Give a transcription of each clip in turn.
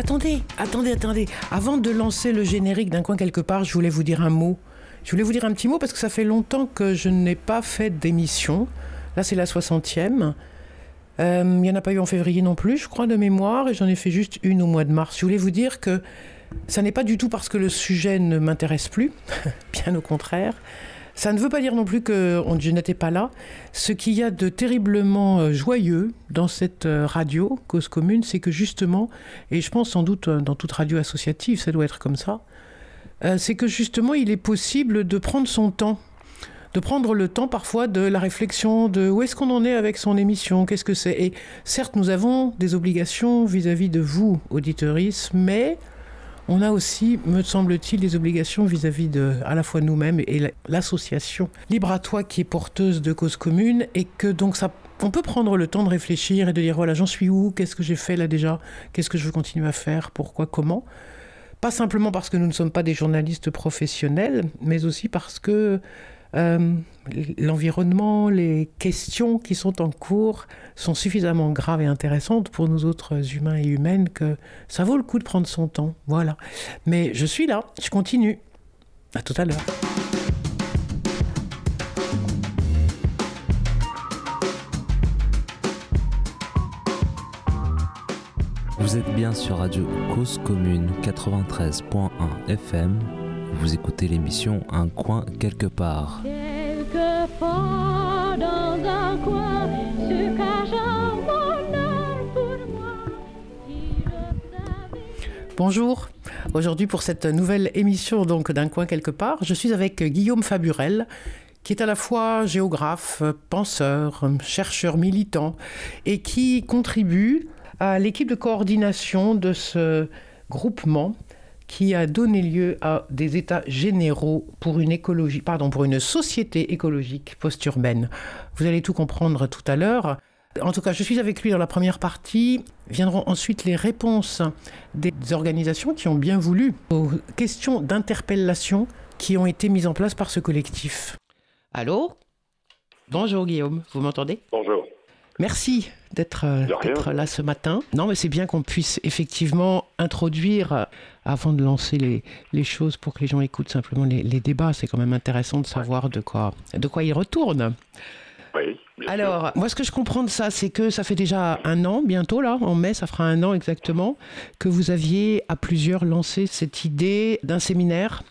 Attendez, attendez, attendez. Avant de lancer le générique d'un coin quelque part, je voulais vous dire un mot. Je voulais vous dire un petit mot parce que ça fait longtemps que je n'ai pas fait d'émission. Là, c'est la 60e. Euh, il n'y en a pas eu en février non plus, je crois, de mémoire, et j'en ai fait juste une au mois de mars. Je voulais vous dire que ça n'est pas du tout parce que le sujet ne m'intéresse plus, bien au contraire. Ça ne veut pas dire non plus que je n'étais pas là. Ce qu'il y a de terriblement euh, joyeux dans cette euh, radio, Cause Commune, c'est que justement, et je pense sans doute dans toute radio associative, ça doit être comme ça, c'est que justement, il est possible de prendre son temps de prendre le temps parfois de la réflexion de où est-ce qu'on en est avec son émission, qu'est-ce que c'est. Et certes, nous avons des obligations vis-à-vis de vous, auditeuristes, mais on a aussi, me semble-t-il, des obligations vis-à-vis de à la fois nous-mêmes et l'association Libre à toi qui est porteuse de causes communes et que donc ça on peut prendre le temps de réfléchir et de dire voilà, j'en suis où, qu'est-ce que j'ai fait là déjà, qu'est-ce que je veux continuer à faire, pourquoi, comment? Pas simplement parce que nous ne sommes pas des journalistes professionnels, mais aussi parce que euh, l'environnement, les questions qui sont en cours sont suffisamment graves et intéressantes pour nous autres humains et humaines que ça vaut le coup de prendre son temps. Voilà. Mais je suis là, je continue. À tout à l'heure. Vous êtes bien sur Radio Cause Commune 93.1 FM vous écoutez l'émission Un coin quelque part. Bonjour. Aujourd'hui pour cette nouvelle émission donc d'un coin quelque part, je suis avec Guillaume Faburel qui est à la fois géographe, penseur, chercheur militant et qui contribue à l'équipe de coordination de ce groupement qui a donné lieu à des états généraux pour une écologie, pardon, pour une société écologique post-urbaine. Vous allez tout comprendre tout à l'heure. En tout cas, je suis avec lui dans la première partie. Viendront ensuite les réponses des organisations qui ont bien voulu aux questions d'interpellation qui ont été mises en place par ce collectif. Allô? Bonjour Guillaume, vous m'entendez? Bonjour. Merci d'être euh, là ce matin. Non, mais c'est bien qu'on puisse effectivement introduire, euh, avant de lancer les, les, choses pour que les gens écoutent simplement les, les débats, c'est quand même intéressant de savoir de quoi, de quoi ils retournent. Oui, Alors, moi, ce que je comprends de ça, c'est que ça fait déjà un an, bientôt, là, en mai, ça fera un an exactement, que vous aviez à plusieurs lancé cette idée d'un séminaire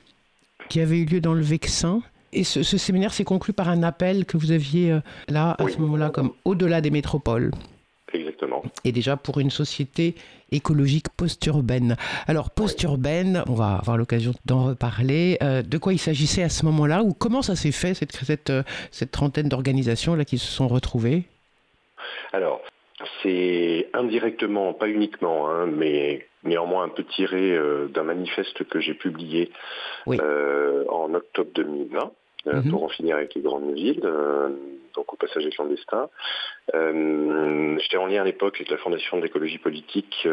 qui avait eu lieu dans le Vexin et ce, séminaire s'est conclu par un appel que vous aviez euh, là, à ce moment-là, comme au-delà des métropoles. Exactement. Et déjà pour une société écologique post-urbaine. Alors post-urbaine, on va avoir l'occasion d'en reparler. Euh, de quoi il s'agissait à ce moment-là ou comment ça s'est fait cette, cette, euh, cette trentaine d'organisations là qui se sont retrouvées? Alors c'est indirectement, pas uniquement, hein, mais néanmoins un peu tiré d'un manifeste que j'ai publié en octobre 2020. Euh, mhm. pour en finir avec les grandes villes, euh, donc au passage des clandestins. Euh, j'étais en lien à l'époque avec la Fondation de l'écologie politique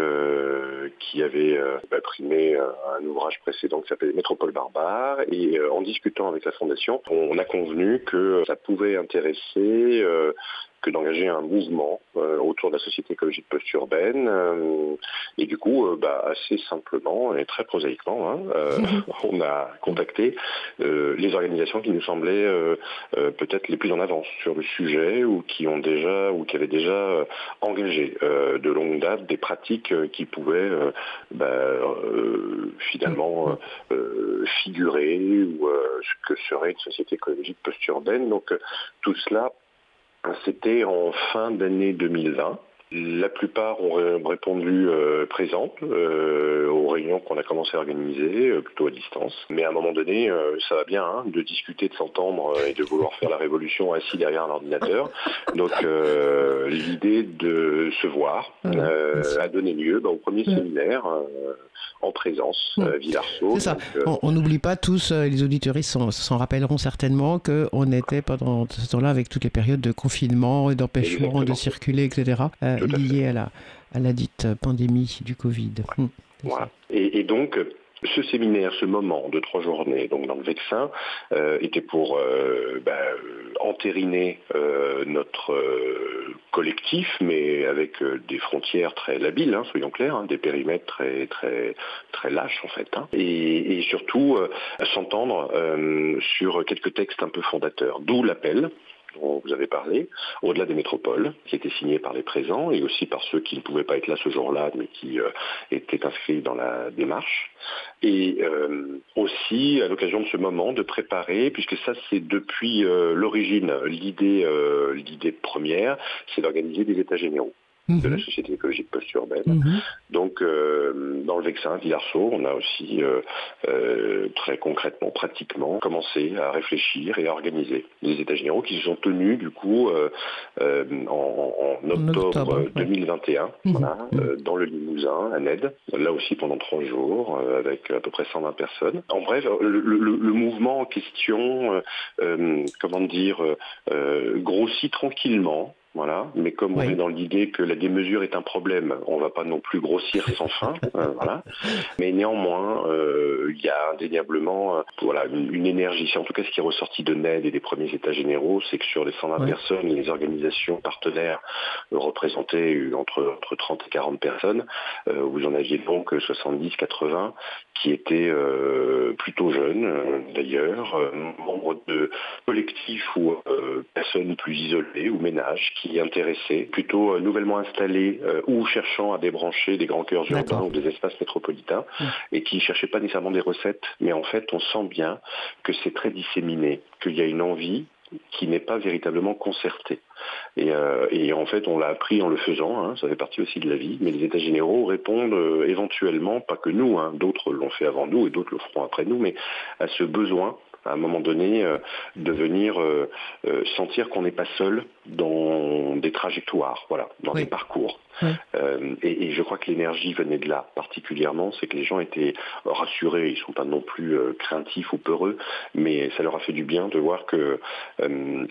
qui avait imprimé un ouvrage précédent qui s'appelait Métropole barbare et en discutant avec la Fondation, on a convenu que ça pouvait intéresser que d'engager un mouvement euh, autour de la société écologique post-urbaine. Euh, et du coup, euh, bah, assez simplement et très prosaïquement, hein, on a contacté les organisations qui nous semblaient peut-être les plus en avance sur le sujet ou qui ont déjà ou qui avaient déjà engagé de longue date des pratiques qui pouvaient bah, finalement figurer ou ce que serait une société écologique post-urbaine. Donc tout cela c'était en fin d'année 2020. La plupart ont répondu euh, présentes euh, aux réunions qu'on a commencé à organiser, euh, plutôt à distance. Mais à un moment donné, ça va bien hein, de discuter, de s'entendre et de vouloir faire la révolution assis derrière un ordinateur. Donc l'idée de se voir a donné lieu bah, au premier séminaire en présence, euh, C'est ça. Euh, on n'oublie pas tous, euh, les auditoristes s'en rappelleront certainement, qu'on était pendant ce temps-là avec toutes les périodes de confinement et d'empêchement de circuler, etc., liées à, la, à la dite pandémie du Covid. Voilà. Et, donc, ce séminaire, ce moment de trois journées, donc dans le Vexin, était pour bah, entériner notre collectif, mais avec des frontières très labiles, hein, soyons clairs, hein, des périmètres très très très lâches en fait, hein. et, surtout s'entendre sur quelques textes un peu fondateurs. D'où l'appel dont vous avez parlé, au-delà des métropoles, qui étaient signés par les présents et aussi par ceux qui ne pouvaient pas être là ce jour-là, mais qui euh, étaient inscrits dans la démarche. Et euh, aussi, à l'occasion de ce moment, de préparer, puisque ça c'est depuis euh, l'origine, l'idée, l'idée première, c'est d'organiser des états généraux de la mhm. Société écologique post-urbaine. Mhm. Donc, euh, dans le Vexin, Villarceau, on a aussi euh, euh, très concrètement, pratiquement, commencé à réfléchir et à organiser des états généraux qui se sont tenus, du coup, en, octobre, 2021, mhm. dans le Limousin, à Ned, là aussi pendant trois jours, avec à peu près 120 personnes. En bref, le, mouvement en question, comment dire, grossit tranquillement. Voilà. Mais comme on est dans l'idée que la démesure est un problème, on ne va pas non plus grossir sans fin. Euh, voilà. Mais néanmoins, euh, il y a indéniablement euh, voilà, une, énergie. C'est en tout cas ce qui est ressorti de NED et des premiers états généraux, c'est que sur les 120 personnes, les organisations partenaires représentaient entre, entre 30 et 40 personnes. vous en aviez donc 70, 80 qui étaient plutôt jeunes d'ailleurs, membres de collectifs ou personnes plus isolées ou ménages qui intéressés, plutôt euh, nouvellement installés euh, ou cherchant à débrancher des grands cœurs urbains ou des espaces métropolitains, et qui ne cherchaient pas nécessairement des recettes, mais en fait on sent bien que c'est très disséminé, qu'il y a une envie qui n'est pas véritablement concertée. Et, euh, en fait, on l'a appris en le faisant, hein, ça fait partie aussi de la vie, mais les États généraux répondent éventuellement, pas que nous, hein, d'autres l'ont fait avant nous et d'autres le feront après nous, mais à ce besoin à un moment donné, euh, de venir euh, euh, sentir qu'on n'est pas seul dans des trajectoires, voilà, dans des parcours. et, je crois que l'énergie venait de là, particulièrement, c'est que les gens étaient rassurés, ils ne sont pas non plus craintifs ou peureux, mais ça leur a fait du bien de voir qu'ils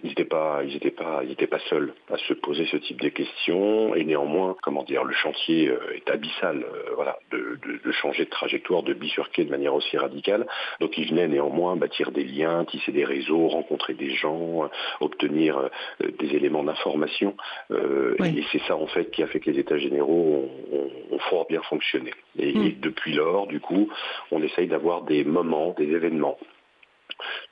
n'étaient pas, ils étaient pas, ils étaient pas seuls à se poser ce type de questions. Et néanmoins, comment dire, le chantier est abyssal, voilà, de, de, changer de trajectoire, de bifurquer de manière aussi radicale. Donc ils venaient néanmoins bâtir des liens, tisser des réseaux, rencontrer des gens, obtenir euh, des éléments d'information. Euh, et c'est ça en fait qui a fait que les États généraux ont, fort bien fonctionné. Et, mm. depuis lors, du coup, on essaye d'avoir des moments, des événements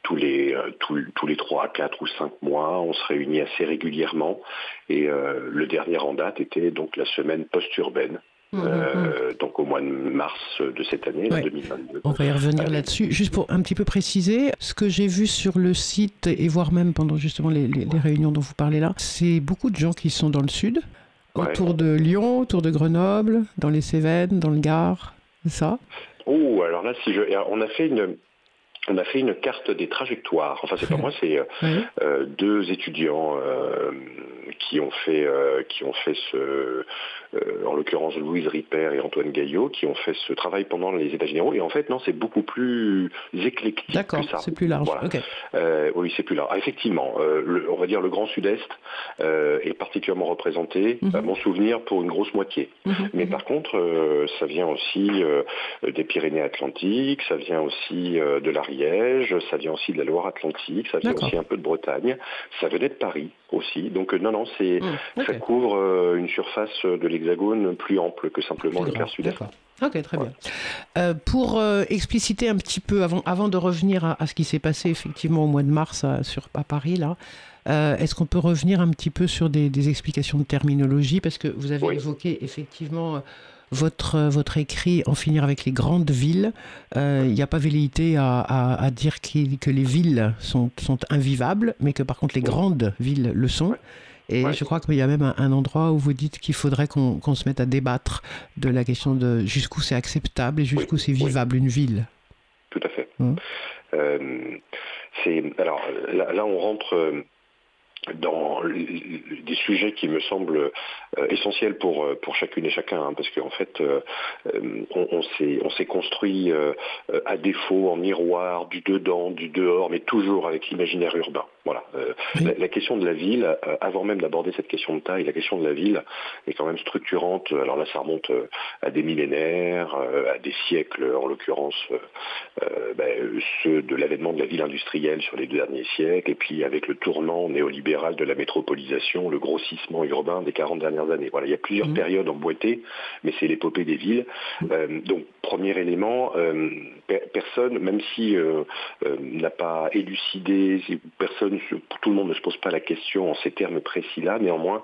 tous les euh, tous, les 3, 4 ou 5 mois. On se réunit assez régulièrement. Et le dernier en date était donc la semaine post-urbaine Mmh, mmh, euh, mmh. donc au mois de mars de cette année, 2022. On va y revenir là-dessus. Juste pour un petit peu préciser, ce que j'ai vu sur le site et voire même pendant justement les, réunions dont vous parlez là, c'est beaucoup de gens qui sont dans le sud, autour de Lyon, autour de Grenoble, dans les Cévennes, dans le Gard, ça? Oh, alors là, si je, on a fait une, on a fait une carte des trajectoires. Enfin, c'est pas moi, c'est euh, euh, deux étudiants qui ont fait qui ont fait ce euh, en l'occurrence Louise Ripper et Antoine Gaillot, qui ont fait ce travail pendant les États généraux. Et en fait, non, c'est beaucoup plus éclectique D'accord, c'est plus large. Euh, oui, c'est plus large. Ah, effectivement, euh, on va dire le Grand Sud-Est est particulièrement représenté, mhm. à mon souvenir, pour une grosse moitié. Mhm, Mais mhm. par contre, ça vient aussi des Pyrénées-Atlantiques, ça vient aussi de l'Ariège, ça vient aussi de la Loire-Atlantique, ça vient aussi un peu de Bretagne, ça venait de Paris aussi. Donc non, non, c'est ça couvre une surface de l'ex hexagone plus ample que simplement le quart sud-est. Ok, très bien. Euh, pour euh, expliciter un petit peu, avant, avant de revenir à, ce qui s'est passé effectivement au mois de mars à, sur, à Paris, là, euh, est-ce qu'on peut revenir un petit peu sur des, explications de terminologie? Parce que vous avez évoqué effectivement votre, votre écrit En finir avec les grandes villes. Il n'y a pas velléité à, à, dire que les villes sont, sont invivables, mais que par contre les grandes villes le sont. Et je crois qu'il y a même un, endroit où vous dites qu'il faudrait qu'on se mette à débattre de la question de jusqu'où c'est acceptable et jusqu'où c'est vivable une ville. Tout à fait. Hum. Euh, alors là, on rentre euh, dans des sujets qui me semblent euh, essentiels pour, euh, pour chacune et chacun, hein, parce qu'en fait, euh, on, on s'est construit à défaut, en miroir, du dedans, du dehors, mais toujours avec l'imaginaire urbain. Voilà. La, question de la ville, avant même d'aborder cette question de taille, la question de la ville est quand même structurante. Alors là, ça remonte à des millénaires, à des siècles, en l'occurrence ben, ceux de l'avènement de la ville industrielle sur les deux derniers siècles, et puis avec le tournant néolibéral de la métropolisation, le grossissement urbain des 40 dernières années. Voilà, il y a plusieurs mmh. périodes emboîtées, mais c'est l'épopée des villes. Euh, donc, premier élément, euh, personne, même si n'a pas élucidé, personne, tout le monde ne se pose pas la question en ces termes précis-là, néanmoins,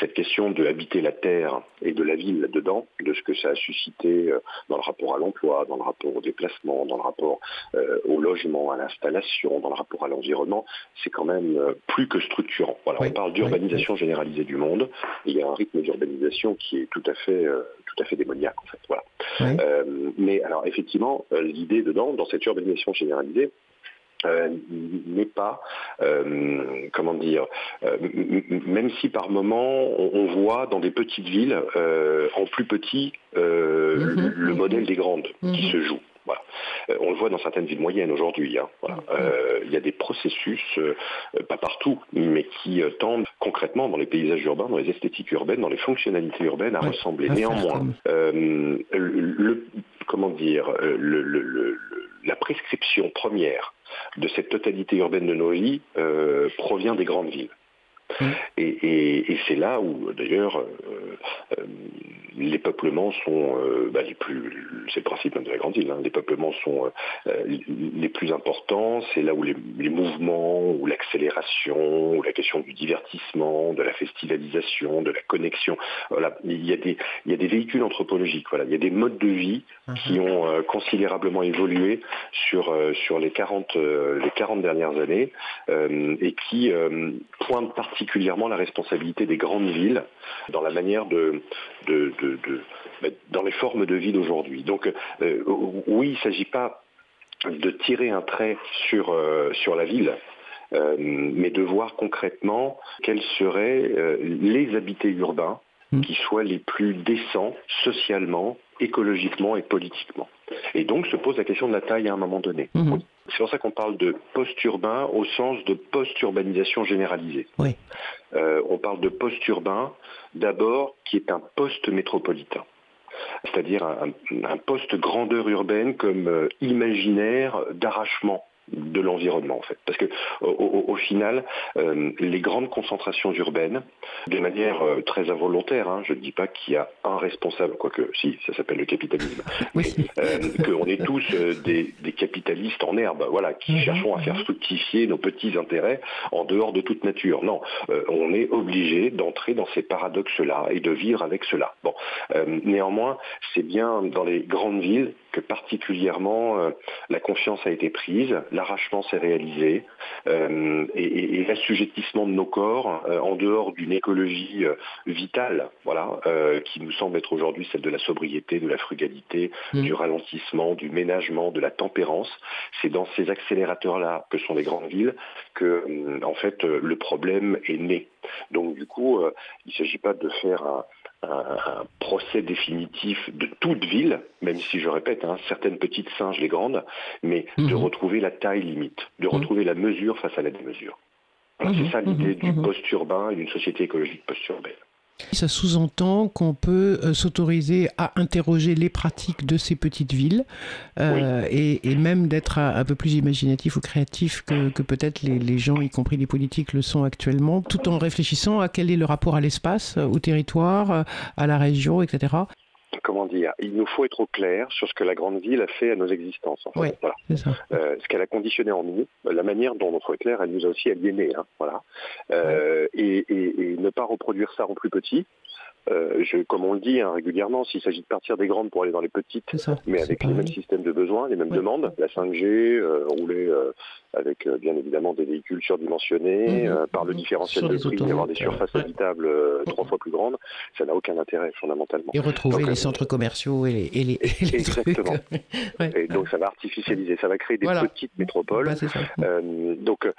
cette question de habiter la terre et de la ville là-dedans, de ce que ça a suscité dans le rapport à l'emploi, dans le rapport au déplacement, dans le rapport au logement, à l'installation, dans le rapport à l'environnement, c'est quand même euh, plus que structurant. Voilà, on parle d'urbanisation généralisée du monde. il y a un rythme d'urbanisation qui est tout à fait, euh, tout à fait démoniaque en fait. Voilà. Euh, mais alors effectivement, l'idée dedans, dans cette urbanisation généralisée, n'est pas, comment dire, même si par moment on, voit dans des petites villes, en plus petit, mm-hmm. le, modèle des grandes qui mm-hmm. se joue. Euh, on le voit dans certaines villes moyennes aujourd'hui. Hein, mm. euh, il y a des processus, euh, pas partout, mais qui tendent concrètement dans les paysages urbains, dans les esthétiques urbaines, dans les fonctionnalités urbaines à ressembler. Néanmoins, le, comment dire, la prescription première de cette totalité urbaine de nos vies provient des grandes villes. Mm. Et, c'est là où, d'ailleurs, les peuplements sont euh, bah, les plus, c'est le principe de la grande île, hein. les peuplements sont euh, les plus importants, c'est là où les, mouvements, ou l'accélération, ou la question du divertissement, de la festivalisation, de la connexion, voilà, il y a des, il y a des véhicules anthropologiques, voilà, il y a des modes de vie mhm. qui ont euh, considérablement évolué sur, sur les 40, les 40 dernières années et qui pointent particulièrement la responsabilité des grandes villes dans la manière de, de dans les formes de vie d'aujourd'hui. Donc euh, oui, il ne s'agit pas de tirer un trait sur, euh, sur la ville, euh, mais de voir concrètement quels seraient les habités urbains mmh. qui soient les plus décents socialement, écologiquement et politiquement. Et donc se pose la question de la taille à un moment donné. Mmh. C'est pour ça qu'on parle de post-urbain au sens de post-urbanisation généralisée. on parle de post-urbain d'abord qui est un post-métropolitain c'est-à-dire un, poste grandeur urbaine comme euh, imaginaire d'arrachement de l'environnement en fait. Parce que au, final, euh, les grandes concentrations urbaines, de manière euh, très involontaire, hein, je ne dis pas qu'il y a un responsable, quoique si, ça s'appelle le capitalisme, oui. euh, qu'on est tous des, capitalistes en herbe, voilà, qui mhm. cherchons à faire mhm. fructifier nos petits intérêts en dehors de toute nature. Non, on est obligé d'entrer dans ces paradoxes-là et de vivre avec cela. Bon, néanmoins, c'est bien dans les grandes villes que particulièrement la confiance a été prise, l'arrachement s'est réalisé euh, et, l'assujettissement de nos corps euh, en dehors d'une écologie euh, vitale, voilà, qui nous semble être aujourd'hui celle de la sobriété, de la frugalité, mmh. du ralentissement, du ménagement, de la tempérance. C'est dans ces accélérateurs-là que sont les grandes villes que, en fait, le problème est né. Donc, du coup, il ne s'agit pas de faire un, un, procès définitif de toute ville, même si je répète, hein, certaines petites singes, les grandes, mais de mhm. retrouver la taille limite, de mhm. retrouver la mesure face à la démesure. C'est mhm. ça l'idée du post-urbain et d'une société écologique post-urbaine. Ça sous-entend qu'on peut euh, s'autoriser à interroger les pratiques de ces petites villes euh, et, même d'être un, peu plus imaginatif ou créatif que, peut-être les, gens, y compris les politiques, le sont actuellement, tout en réfléchissant à quel est le rapport à l'espace, au territoire, à la région, etc comment dire, il nous faut être au clair sur ce que la grande ville a fait à nos existences. voilà. Euh, ce qu'elle a conditionné en nous, la manière dont il faut être clair, elle nous a aussi aliénés. Hein, voilà. Euh, et, ne pas reproduire ça en plus petit, euh, je, comme on le dit hein, régulièrement, s'il s'agit de partir des grandes pour aller dans les petites, mais avec les mêmes systèmes de besoins, les mêmes demandes, la 5G, euh, rouler euh, avec bien évidemment des véhicules surdimensionnés, mhm. par le différentiel de prix, avoir des surfaces habitables trois fois plus grandes, ça n'a aucun intérêt fondamentalement. Et retrouver les centres commerciaux et les, Exactement. et donc ça va artificialiser, ça va créer des petites métropoles. Bah, donc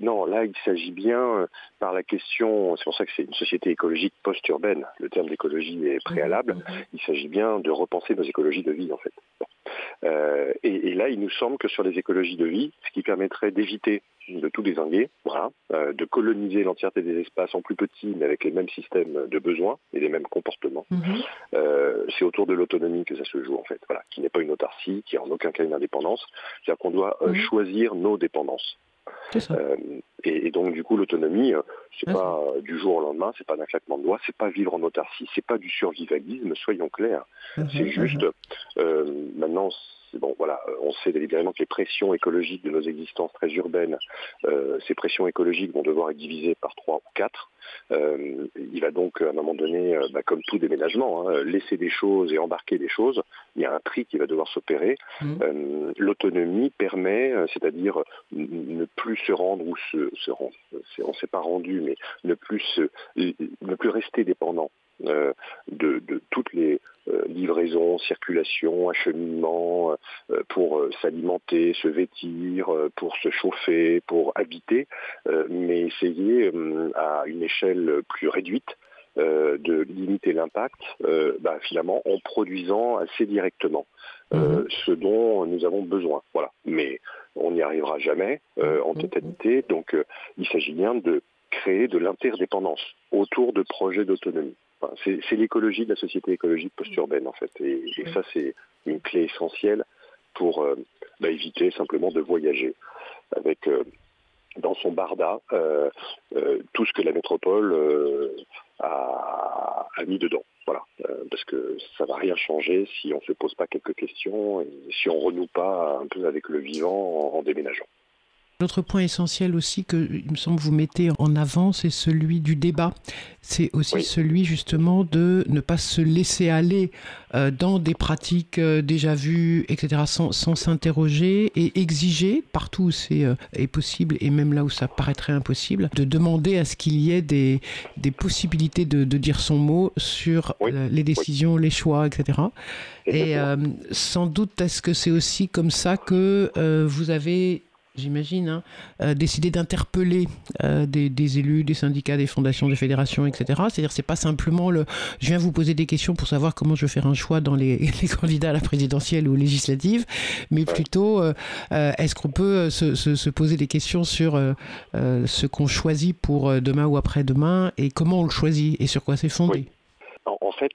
non, là il s'agit bien par la question, c'est pour ça que c'est une société écologique post-urbaine le terme d'écologie est préalable, mmh. il s'agit bien de repenser nos écologies de vie en fait. Euh, et, là, il nous semble que sur les écologies de vie, ce qui permettrait d'éviter de tout désinguer, voilà, euh, de coloniser l'entièreté des espaces en plus petits, mais avec les mêmes systèmes de besoins et les mêmes comportements, mmh. euh, c'est autour de l'autonomie que ça se joue en fait, voilà, qui n'est pas une autarcie, qui est en aucun cas une indépendance, c'est-à-dire qu'on doit mmh. choisir nos dépendances. Et, donc du coup l'autonomie, c'est pas du jour au lendemain, c'est pas d'un claquement de doigts, c'est pas vivre en autarcie, c'est pas du survivalisme, soyons clairs. C'est juste maintenant bon, voilà, on sait délibérément que les pressions écologiques de nos existences très urbaines, euh, ces pressions écologiques vont devoir être divisées par trois ou quatre. Euh, il va donc, à un moment donné, euh, bah, comme tout déménagement, hein, laisser des choses et embarquer des choses. Il y a un tri qui va devoir s'opérer. Mmh. L'autonomie permet, c'est-à-dire ne plus se rendre ou se, se rendre, on ne s'est pas rendu, mais ne plus, ne plus rester dépendant de, de, toutes les euh, livraison, circulation, acheminement, euh, pour euh, s'alimenter, se vêtir, pour se chauffer, pour habiter, mais essayer à une échelle plus réduite de limiter l'impact, bah, finalement en produisant assez directement mhm. ce dont nous avons besoin. Voilà. Mais on n'y arrivera jamais en mhm. totalité, donc il s'agit bien de créer de l'interdépendance autour de projets d'autonomie c'est l'écologie de la société écologique post-urbaine en fait. Et, ça c'est une clé essentielle pour euh, bah, éviter simplement de voyager avec euh, dans son barda euh, tout ce que la métropole a, mis dedans. Voilà, parce que ça va rien changer si on ne se pose pas quelques questions si on renoue pas un peu avec le vivant en déménageant. L'autre point essentiel aussi que, il me semble, vous mettez en avant, c'est celui du débat. C'est aussi celui justement de ne pas se laisser aller euh, dans des pratiques euh, déjà vues, etc., sans s'interroger et exiger, partout où c'est euh, possible et même là où ça paraîtrait impossible, de demander à ce qu'il y ait des, des possibilités de, de, dire son mot sur les décisions, les choix, etc. Et sans doute, est-ce que c'est aussi comme ça que vous avez j'imagine, hein, euh, décider d'interpeller euh, des, élus, des syndicats, des fondations, des fédérations, etc. C'est-à-dire, c'est pas simplement le. Je viens vous poser des questions pour savoir comment je vais faire un choix dans les, candidats à la présidentielle ou législative, mais plutôt, euh, est-ce qu'on peut se, poser des questions sur ce qu'on choisit pour demain ou après-demain et comment on le choisit et sur quoi c'est fondé? En, fait.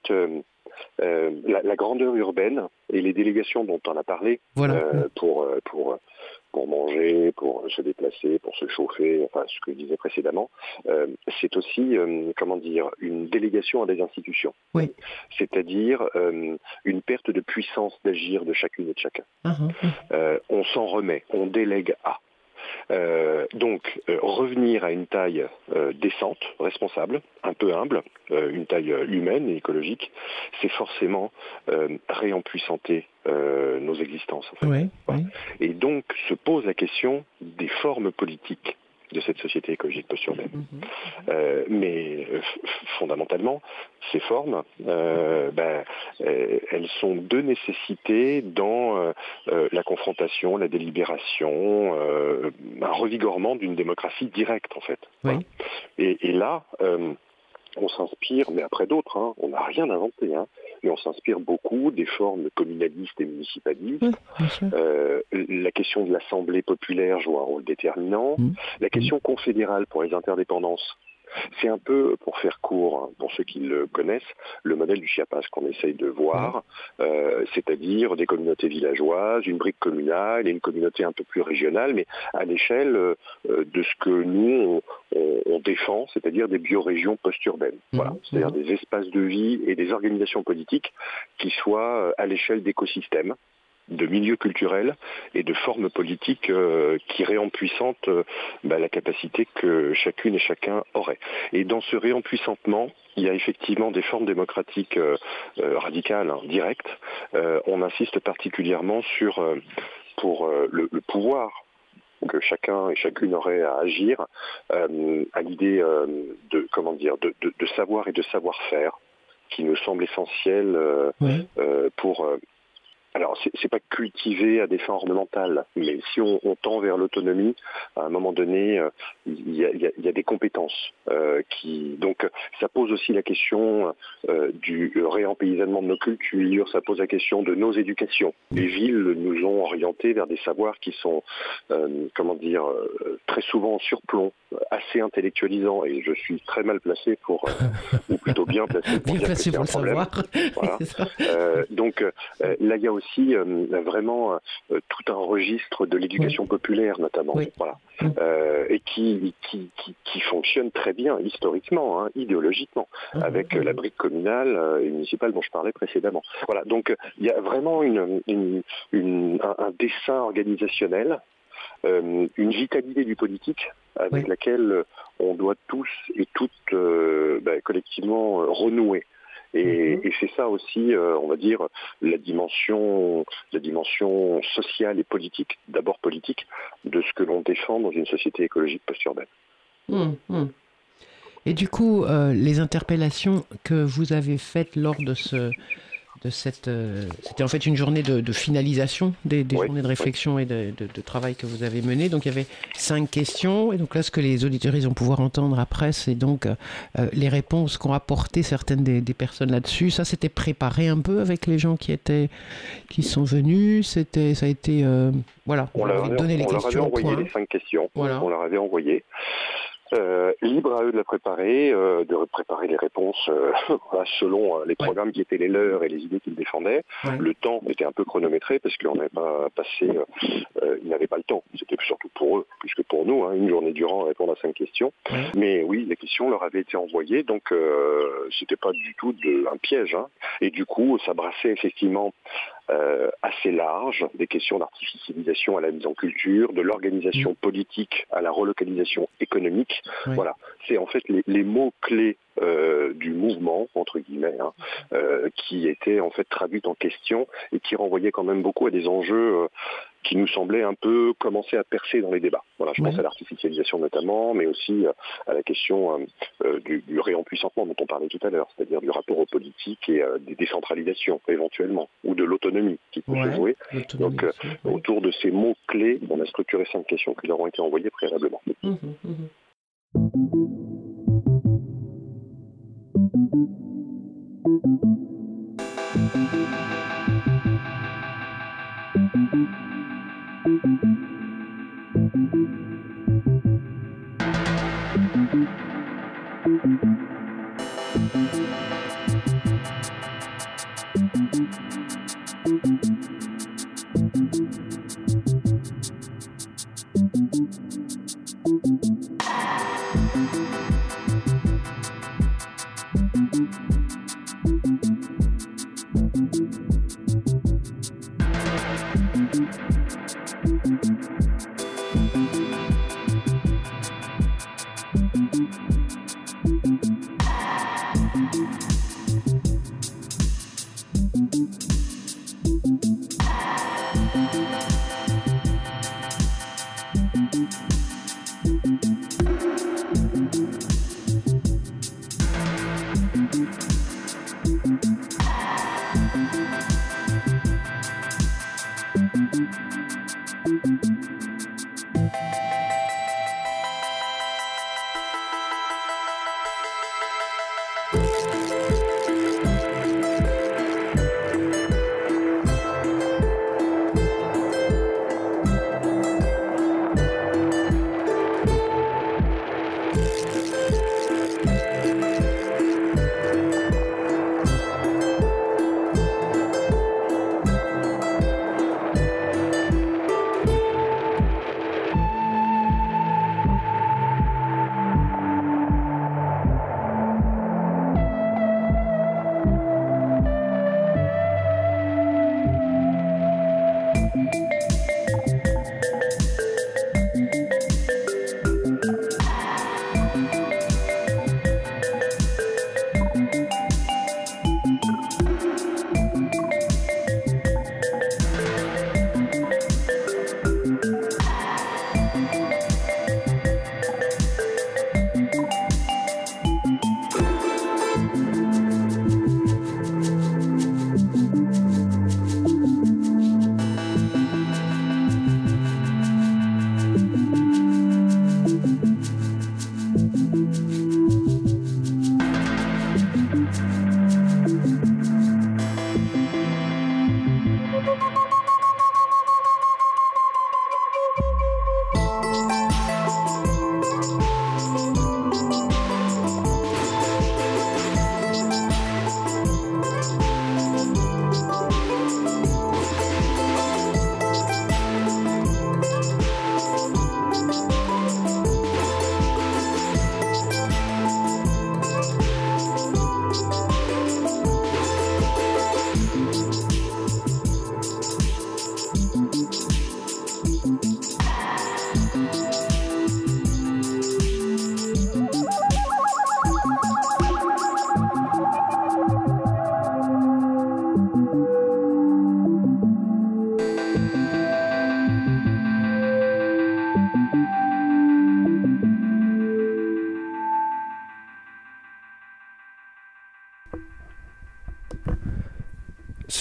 la, grandeur urbaine et les délégations dont on a parlé pour, pour pour manger, pour se déplacer, pour se chauffer, enfin ce que je disais précédemment, euh, c'est aussi, euh, comment dire, une délégation à des institutions. Oui. C'est-à-dire euh, une perte de puissance d'agir de chacune et de chacun. Uh-huh. on s'en remet, on délègue à. Euh, donc euh, revenir à une taille euh, décente, responsable, un peu humble, une taille humaine et écologique, c'est forcément réempuissanter nos existences. Et donc se pose la question des formes politiques de cette société écologique post-urbaine. Mhm. Euh, mais euh, fondamentalement, ces formes, euh, ben, elles sont de nécessité dans la confrontation, la délibération, un revigorement d'une démocratie directe en fait. Et, et, là, on s'inspire, mais après d'autres, hein, on n'a rien inventé, hein, mais on s'inspire beaucoup des formes communalistes et municipalistes. Euh, la question de l'Assemblée populaire joue un rôle déterminant. Mmh. La question confédérale pour les interdépendances c'est un peu, pour faire court, hein, pour ceux qui le connaissent, le modèle du Chiapas qu'on essaye de voir, euh, c'est-à-dire des communautés villageoises, une brique communale et une communauté un peu plus régionale, mais à l'échelle euh, de ce que nous, on, défend, c'est-à-dire des biorégions post-urbaines. Mmh. Voilà. C'est-à-dire mmh. des espaces de vie et des organisations politiques qui soient euh, à l'échelle d'écosystèmes de milieux culturels et de formes politiques euh, qui réempuissantent euh, bah, la capacité que chacune et chacun aurait. Et dans ce réempuissantement, il y a effectivement des formes démocratiques euh, radicales, hein, directes. on insiste particulièrement sur pour le, pouvoir que chacun et chacune aurait à agir, à l'idée de comment dire de, savoir et de savoir-faire qui nous semble essentiel pour alors, c'est n'est pas cultivé à des fins ornementales, mais si on, tend vers l'autonomie, à un moment donné, euh, il y, a, des compétences euh. Donc, ça pose aussi la question euh, du réempaysannement de nos cultures, ça pose la question de nos éducations. Les villes nous ont orientés vers des savoirs qui sont, comment dire, très souvent en surplomb, assez intellectualisants, et je suis très mal placé pour, ou plutôt bien placé pour bien dire placé que pour le savoir. donc, là, il y a aussi vraiment tout un registre de l'éducation populaire notamment, voilà, et qui, qui, qui, fonctionne très bien historiquement, hein, idéologiquement, mm-hmm. avec la brique communale et municipale dont je parlais précédemment. Voilà, donc il y a vraiment une, un, dessin organisationnel une vitalité du politique avec laquelle on doit tous et toutes ben, collectivement renouer. Mhm. Et, c'est ça aussi, euh, on va dire, la dimension, la dimension sociale et politique, d'abord politique, de ce que l'on défend dans une société écologique post-urbaine. Mhm, mhm. Et du coup, euh, les interpellations que vous avez faites lors de ce, cette. Euh, c'était en fait une journée de, finalisation des, journées de réflexion et de, travail que vous avez menées. Donc il y avait cinq questions. Et donc là, ce que les auditeurs vont pouvoir entendre après, c'est donc euh, les réponses qu'ont apportées certaines des, personnes là-dessus. Ça, c'était préparé un peu avec les gens qui étaient, qui sont venus. C'était, ça a été, euh, voilà. On, leur avait, donné les questions. Leur avait envoyé les cinq questions. On leur avait envoyé. Euh, libre à eux de la préparer, euh, de préparer les réponses euh, selon les programmes qui étaient les leurs et les idées qu'ils défendaient. Le temps était un peu chronométré parce qu'on n'avait pas passé, ils n'avaient pas le temps. C'était surtout pour eux, plus que pour nous, hein, une journée durant à répondre à cinq questions. Mais oui, les questions leur avaient été envoyées, donc c'était pas du tout de, un piège. Hein. Et du coup, ça brassait effectivement euh, assez large, des questions d'artificialisation à la mise en culture, de l'organisation mm. politique à la relocalisation économique. Voilà, c'est en fait les, mots clés euh, du mouvement entre guillemets hein, euh, qui étaient en fait traduits en questions et qui renvoyaient quand même beaucoup à des enjeux qui nous semblait un peu commencer à percer dans les débats. Voilà, je pense à l'artificialisation notamment, mais aussi euh, à la question euh, euh, du, du réempuissantement dont on parlait tout à l'heure, c'est-à-dire du rapport aux politiques et des décentralisations éventuellement, ou de l'autonomie qui peut se jouer. Donc autour de ces mots-clés, on a structuré cinq questions qui leur ont été envoyées préalablement. Mmh, mmh, mmh.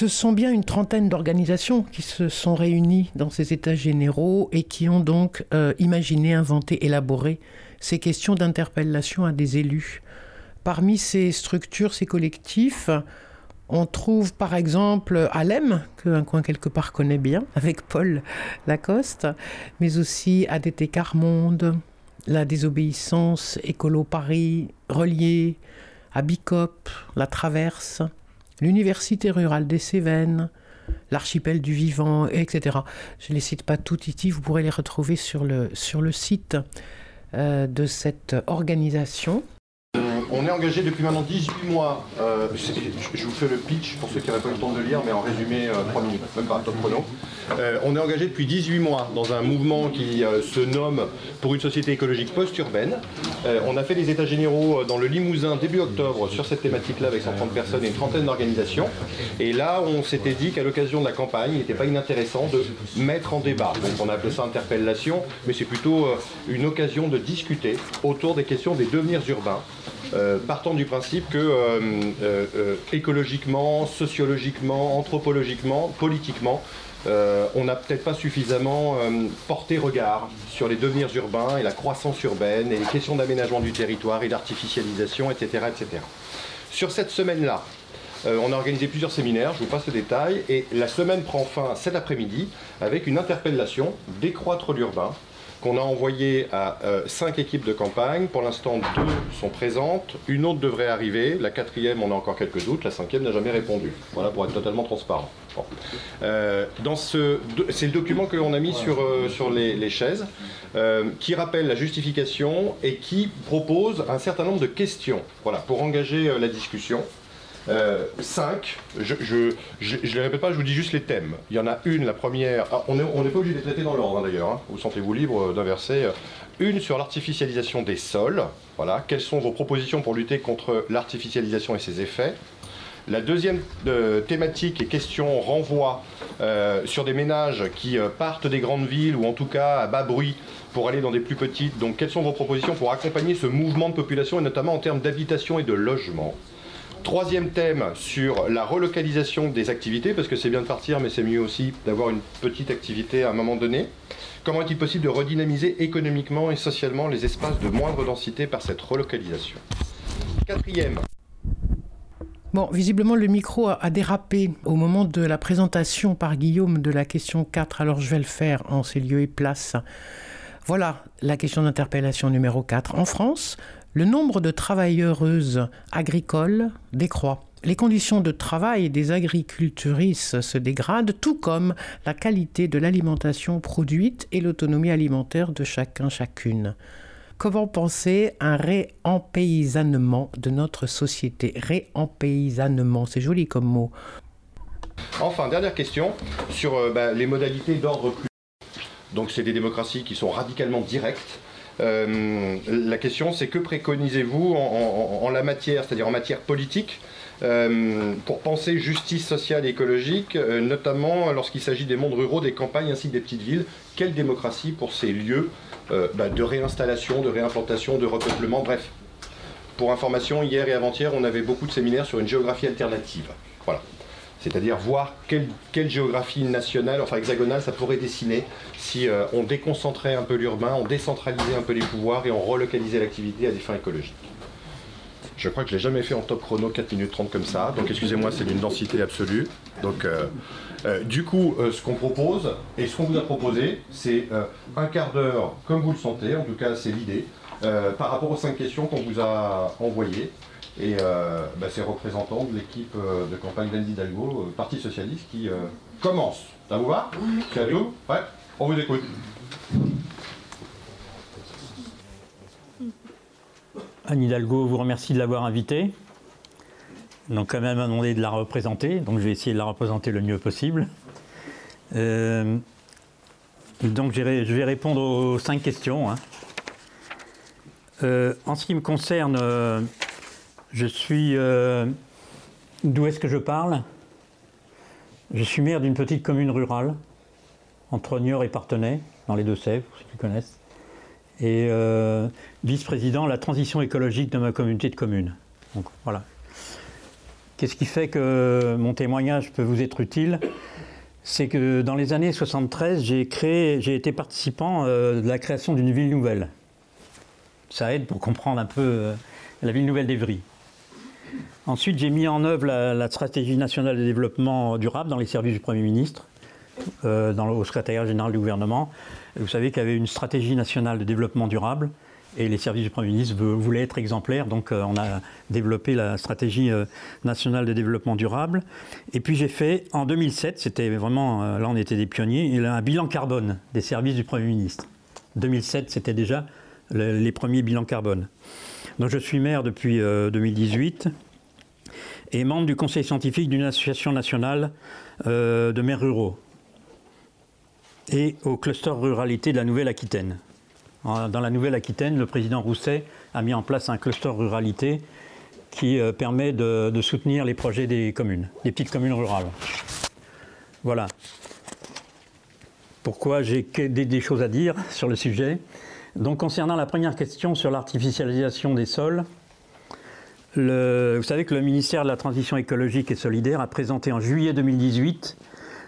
Ce sont bien une trentaine d'organisations qui se sont réunies dans ces états généraux et qui ont donc euh, imaginé, inventé, élaboré ces questions d'interpellation à des élus. Parmi ces structures, ces collectifs, on trouve par exemple Alem, qu'un coin quelque part connaît bien, avec Paul Lacoste, mais aussi ADT Carmonde, la désobéissance, Écolo Paris, Relié, Abicop, La Traverse, l'Université rurale des Cévennes, l'archipel du vivant, etc. Je ne les cite pas toutes ici, vous pourrez les retrouver sur le, site euh, de cette organisation. On est engagé depuis maintenant 18 mois. Euh, je vous fais le pitch pour ceux qui n'auraient pas eu le temps de le lire, mais en résumé, 3 euh, minutes, même pas top chrono. Euh, on est engagé depuis 18 mois dans un mouvement qui se nomme Pour une société écologique post-urbaine. on a fait les états généraux dans le Limousin début octobre sur cette thématique-là avec 130 personnes et une trentaine d'organisations. Et là, on s'était dit qu'à l'occasion de la campagne, il n'était pas inintéressant de mettre en débat. Donc on a appelé ça interpellation, mais c'est plutôt une occasion de discuter autour des questions des devenirs urbains. Euh, partant du principe que euh, euh, écologiquement, sociologiquement, anthropologiquement, politiquement, on n'a peut-être pas suffisamment porté regard sur les devenirs urbains et la croissance urbaine et les questions d'aménagement du territoire et d'artificialisation, etc., etc. Sur cette semaine-là, on a organisé plusieurs séminaires, je vous passe le détail, et la semaine prend fin cet après-midi avec une interpellation décroître l'urbain, qu'on a envoyé à euh, cinq équipes de campagne. Pour l'instant, deux sont présentes. Une autre devrait arriver. La quatrième, on a encore quelques doutes. La cinquième n'a jamais répondu. Voilà, pour être totalement transparent. Euh, c'est le document que l'on a mis sur, euh, les, chaises, qui rappelle la justification et qui propose un certain nombre de questions pour engager la discussion. 5, euh, je ne les répète pas, je vous dis juste les thèmes. Il y en a une, la première, ah, on n'est pas obligé de les traiter dans l'ordre hein, d'ailleurs, hein. vous sentez-vous libre d'inverser. Une sur l'artificialisation des sols, voilà, quelles sont vos propositions pour lutter contre l'artificialisation et ses effets? La deuxième euh, thématique et question renvoie euh, sur des ménages qui partent des grandes villes ou en tout cas à bas bruit pour aller dans des plus petites. Donc quelles sont vos propositions pour accompagner ce mouvement de population et notamment en termes d'habitation et de logement? Troisième thème sur la relocalisation des activités, parce que c'est bien de partir, mais c'est mieux aussi d'avoir une petite activité à un moment donné. Comment est-il possible de redynamiser économiquement et socialement les espaces de moindre densité par cette relocalisation? Quatrième. Bon, visiblement, le micro a, dérapé au moment de la présentation par Guillaume de la question 4, alors je vais le faire en ces lieux et places. Voilà la question d'interpellation numéro 4. En France, le nombre de travailleuses agricoles décroît. Les conditions de travail des agriculturistes se dégradent, tout comme la qualité de l'alimentation produite et l'autonomie alimentaire de chacun, chacune. Comment penser un réempaysannement de notre société? Réempaysannement, c'est joli comme mot. Enfin, dernière question sur euh, bah, les modalités d'ordre plus. Donc, c'est des démocraties qui sont radicalement directes la question, c'est que préconisez-vous en, la matière, c'est-à-dire en matière politique, euh, pour penser justice sociale et écologique, euh, notamment lorsqu'il s'agit des mondes ruraux, des campagnes ainsi que des petites villes Quelle démocratie pour ces lieux bah, de réinstallation, de réimplantation, de repeuplement, bref. Pour information, hier et avant-hier, on avait beaucoup de séminaires sur une géographie alternative. Voilà c'est-à-dire voir quelle, géographie nationale, enfin hexagonale, ça pourrait dessiner si euh, on déconcentrait un peu l'urbain, on décentralisait un peu les pouvoirs et on relocalisait l'activité à des fins écologiques. Je crois que je ne l'ai jamais fait en top chrono 4 minutes 30 comme ça, donc excusez-moi, c'est d'une densité absolue. Donc, euh, euh, du coup, ce qu'on propose, et ce qu'on vous a proposé, c'est un quart d'heure comme vous le sentez, en tout cas c'est l'idée, par rapport aux cinq questions qu'on vous a envoyées et euh, bah, ces représentants de l'équipe euh, de campagne d'Anne Hidalgo, euh, Parti Socialiste, qui commence. Ça vous va C'est à vous Ouais On vous écoute. Anne Hidalgo vous remercie de l'avoir invitée. Donc quand même demandé de la représenter, donc je vais essayer de la représenter le mieux possible. donc je vais répondre aux cinq questions. Hein. en ce qui me concerne, je suis. Euh, d'où est-ce que je parle? Je suis maire d'une petite commune rurale, entre Niort et Partenay, dans les Deux-Sèvres, pour ceux qui connaissent. Et euh, vice-président de la transition écologique de ma communauté de communes. Donc voilà. Qu'est-ce qui fait que mon témoignage peut vous être utile? C'est que dans les années 73, j'ai été participant de la création d'une ville nouvelle. Ça aide pour comprendre un peu la ville nouvelle d'Evry. Ensuite, j'ai mis en œuvre la, stratégie nationale de développement durable dans les services du Premier ministre, euh, au secrétariat général du gouvernement. vous savez qu'il y avait une stratégie nationale de développement durable et les services du Premier ministre voulaient être exemplaires, donc euh, on a développé la stratégie euh, nationale de développement durable. Et puis j'ai fait, en 2007, c'était vraiment, là on était des pionniers, un bilan carbone des services du Premier ministre. 2007, c'était déjà les premiers bilans carbone. Donc je suis maire depuis 2018 et membre du conseil scientifique d'une association nationale euh, de maires ruraux et au cluster ruralité de la Nouvelle-Aquitaine. Dans la Nouvelle-Aquitaine, le président Rousset a mis en place un cluster ruralité qui euh, permet de, soutenir les projets des communes, des petites communes rurales. Voilà. Pourquoi j'ai des choses à dire sur le sujet? Donc concernant la première question sur l'artificialisation des sols, vous savez que le ministère de la Transition écologique et solidaire a présenté en juillet 2018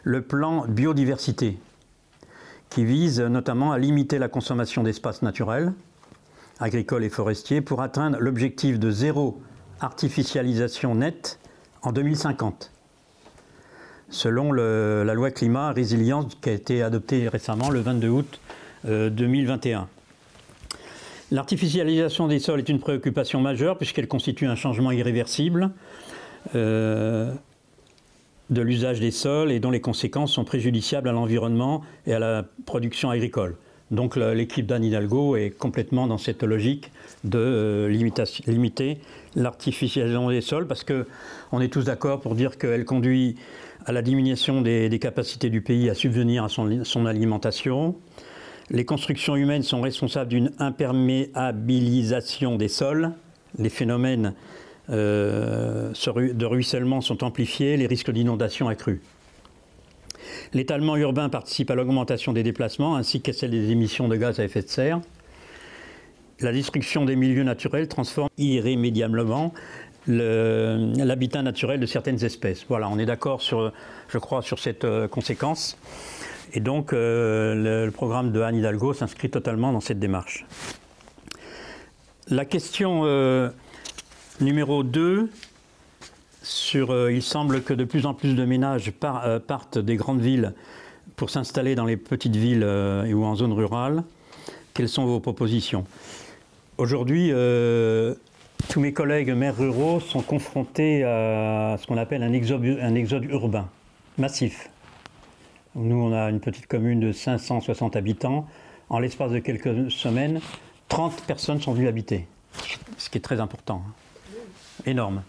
le plan biodiversité, qui vise notamment à limiter la consommation d'espaces naturels, agricoles et forestiers, pour atteindre l'objectif de zéro artificialisation nette en 2050, selon la loi climat résilience qui a été adoptée récemment le 22 août 2021. L'artificialisation des sols est une préoccupation majeure puisqu'elle constitue un changement irréversible euh, de l'usage des sols et dont les conséquences sont préjudiciables à l'environnement et à la production agricole. Donc l'équipe d'Anne Hidalgo est complètement dans cette logique de euh, limiter l'artificialisation des sols parce qu'on est tous d'accord pour dire qu'elle conduit à la diminution des, capacités du pays à subvenir à son alimentation, les constructions humaines sont responsables d'une imperméabilisation des sols. Les phénomènes euh, de ruissellement sont amplifiés, les risques d'inondation accrus. L'étalement urbain participe à l'augmentation des déplacements ainsi qu'à celle des émissions de gaz à effet de serre. La destruction des milieux naturels transforme irrémédiablement l'habitat naturel de certaines espèces. Voilà, on est d'accord je crois, sur cette euh, conséquence. Et donc, euh, le, programme de Anne Hidalgo s'inscrit totalement dans cette démarche. La question euh, numéro 2, sur euh, il semble que de plus en plus de ménages partent des grandes villes pour s'installer dans les petites villes ou en zone rurale. Quelles sont vos propositions? Aujourd'hui, tous mes collègues maires ruraux sont confrontés à ce qu'on appelle un exode urbain massif. Nous, on a une petite commune de 560 habitants. En l'espace de quelques semaines, 30 personnes sont venues habiter, ce qui est très important, hein. énorme.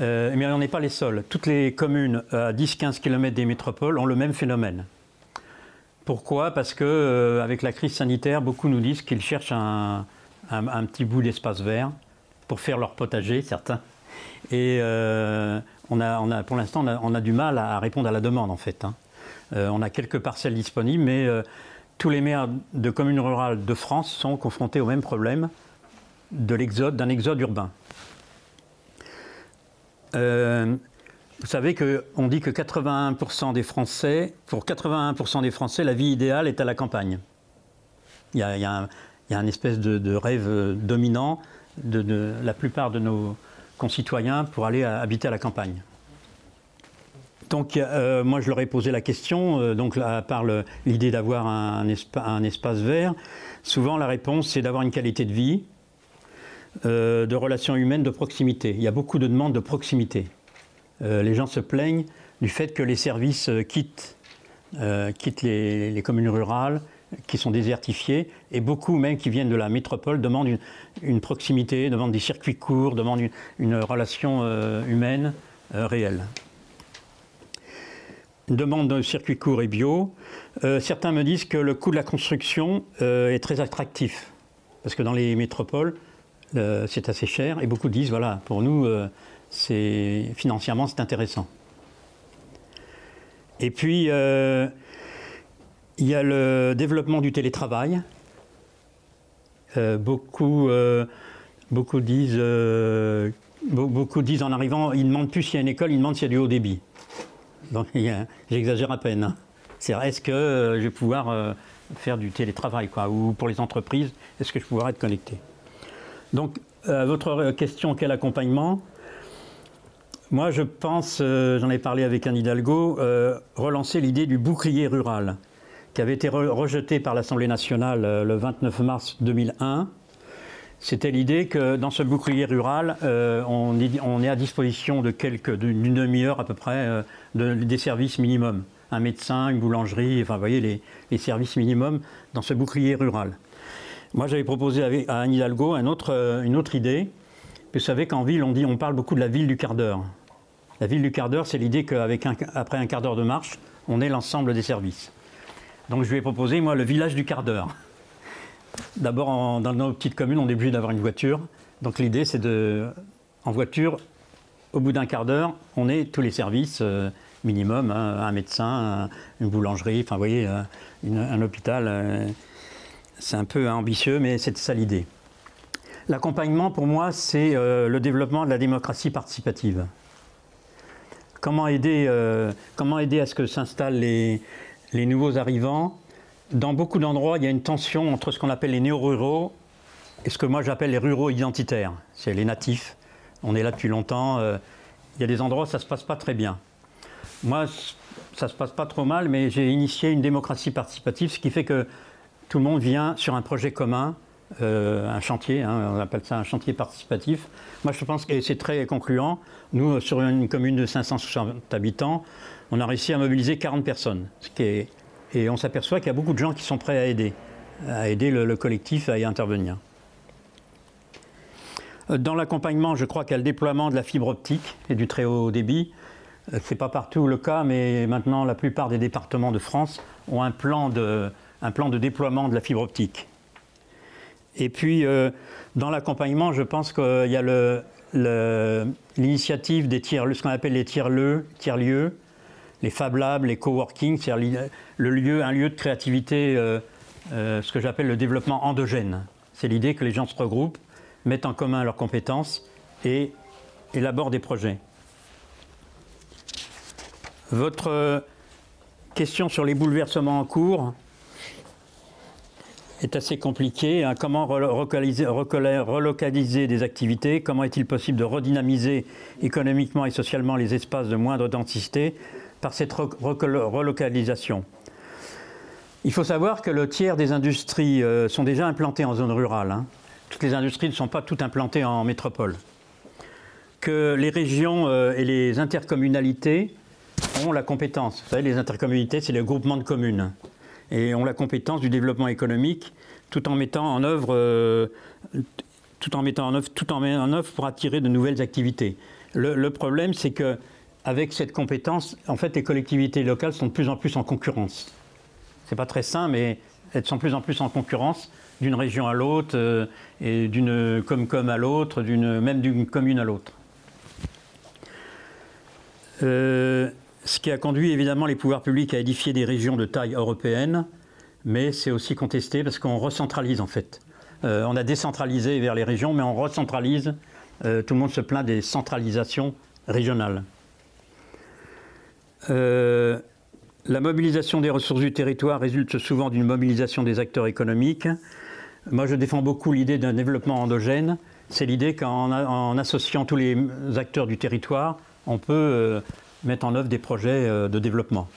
Euh, mais on n'est pas les seuls. Toutes les communes à 10-15 km des métropoles ont le même phénomène. Pourquoi? Parce que euh, avec la crise sanitaire, beaucoup nous disent qu'ils cherchent un, petit bout d'espace vert pour faire leur potager, certains. Et euh, on a, pour l'instant, on, a, du mal à répondre à la demande, en fait. Hein. Euh, on a quelques parcelles disponibles, mais euh, tous les maires de communes rurales de France sont confrontés au même problème de l'exode, d'un exode urbain. Euh, vous savez qu'on dit que 81% des Français, pour 81% des Français, la vie idéale est à la campagne. Il y a, un, espèce de, rêve dominant de, la plupart de nos concitoyens pour aller habiter à la campagne. Donc, euh, moi, je leur ai posé la question, euh, donc, à part l'idée d'avoir un, espace vert, souvent la réponse, c'est d'avoir une qualité de vie, euh, de relations humaines, de proximité. Il y a beaucoup de demandes de proximité. les gens se plaignent du fait que les services quittent, les, communes rurales, qui sont désertifiées, et beaucoup même qui viennent de la métropole demandent une, proximité, demandent des circuits courts, demandent une, relation humaine réelle demande de circuit court et bio. Euh, certains me disent que le coût de la construction euh, est très attractif, parce que dans les métropoles, euh, c'est assez cher, et beaucoup disent, voilà, pour nous, c'est financièrement, c'est intéressant. Et puis, il y a le développement du télétravail. beaucoup, disent, beaucoup disent en arrivant, ils ne demandent plus s'il y a une école, ils demandent s'il y a du haut débit. Donc j'exagère à peine. Hein. C'est est-ce que euh, je vais pouvoir euh, faire du télétravail, ou pour les entreprises, est-ce que je vais pouvoir être connecté? Donc, votre question, quel accompagnement? Moi, je pense, j'en ai parlé avec Anne Hidalgo, relancer l'idée du bouclier rural, qui avait été rejeté par l'Assemblée nationale le 29 mars 2001 c'était l'idée que dans ce bouclier rural, euh, on, est, à disposition de quelques, d'une demi-heure à peu près, euh, des services minimums. Un médecin, une boulangerie, enfin, vous voyez, les, services minimums dans ce bouclier rural. Moi, j'avais proposé à Anne Hidalgo euh, une autre idée. Vous savez qu'en ville, on, dit, on parle beaucoup de la ville du quart d'heure. La ville du quart d'heure, c'est l'idée qu'après un, un quart d'heure de marche, on ait l'ensemble des services. Donc, je lui ai proposé, moi, le village du quart d'heure. D'abord, dans nos petites communes, on est obligé d'avoir une voiture. Donc l'idée, c'est de, en voiture, au bout d'un quart d'heure, on est tous les services euh, minimum, hein, un médecin, une boulangerie, enfin vous voyez, euh, un hôpital. Euh, c'est un peu ambitieux, mais c'est ça l'idée. L'accompagnement, pour moi, c'est le développement de la démocratie participative. Comment aider, à ce que s'installent les nouveaux arrivants dans beaucoup d'endroits, il y a une tension entre ce qu'on appelle les néo-ruraux et ce que moi j'appelle les ruraux identitaires. C'est les natifs. On est là depuis longtemps. Euh, il y a des endroits où ça ne se passe pas très bien. Moi, ça ne se passe pas trop mal, mais j'ai initié une démocratie participative, ce qui fait que tout le monde vient sur un projet commun, euh, un chantier, hein, on appelle ça un chantier participatif. Moi, je pense que c'est très concluant. Nous, sur une commune de 560 habitants, on a réussi à mobiliser 40 personnes, ce qui est et on s'aperçoit qu'il y a beaucoup de gens qui sont prêts à aider, à aider le, collectif à y intervenir. Dans l'accompagnement, je crois qu'il y a le déploiement de la fibre optique et du très haut débit. Euh, Ce n'est pas partout le cas, mais maintenant la plupart des départements de France ont un plan de, déploiement de la fibre optique. Et puis, euh, dans l'accompagnement, je pense qu'il y a l'initiative des tiers, ce qu'on appelle les tiers-lieux, tiers-lieux, les Fab Labs, les coworking, c'est-à-dire un lieu de créativité, euh, euh, ce que j'appelle le développement endogène. C'est l'idée que les gens se regroupent, mettent en commun leurs compétences et élaborent des projets. Votre euh, question sur les bouleversements en cours est assez compliquée. Hein. Comment relocaliser des activités? Comment est-il possible de redynamiser économiquement et socialement les espaces de moindre densité? Par cette relocalisation. Il faut savoir que le tiers des industries euh, sont déjà implantées en zone rurale. Hein. Toutes les industries ne sont pas toutes implantées en métropole. Que les régions euh, et les intercommunalités ont la compétence. Vous savez, les intercommunalités, c'est les groupements de communes. Et ont la compétence du développement économique tout en mettant en œuvre, euh, tout en mettant en œuvre, tout en œuvre pour attirer de nouvelles activités. le problème, c'est que avec cette compétence, en fait, les collectivités locales sont de plus en plus en concurrence. C'est pas très sain, mais elles sont de plus en plus en concurrence d'une région à l'autre, euh, et d'une com-com à l'autre, même d'une commune à l'autre. Euh, ce qui a conduit évidemment les pouvoirs publics à édifier des régions de taille européenne, mais c'est aussi contesté parce qu'on recentralise en fait. Euh, on a décentralisé vers les régions, mais on recentralise. tout le monde se plaint des centralisations régionales. Euh, la mobilisation des ressources du territoire résulte souvent d'une mobilisation des acteurs économiques. Moi, je défends beaucoup l'idée d'un développement endogène. C'est l'idée qu'en associant tous les acteurs du territoire, on peut euh, mettre en œuvre des projets euh, de développement.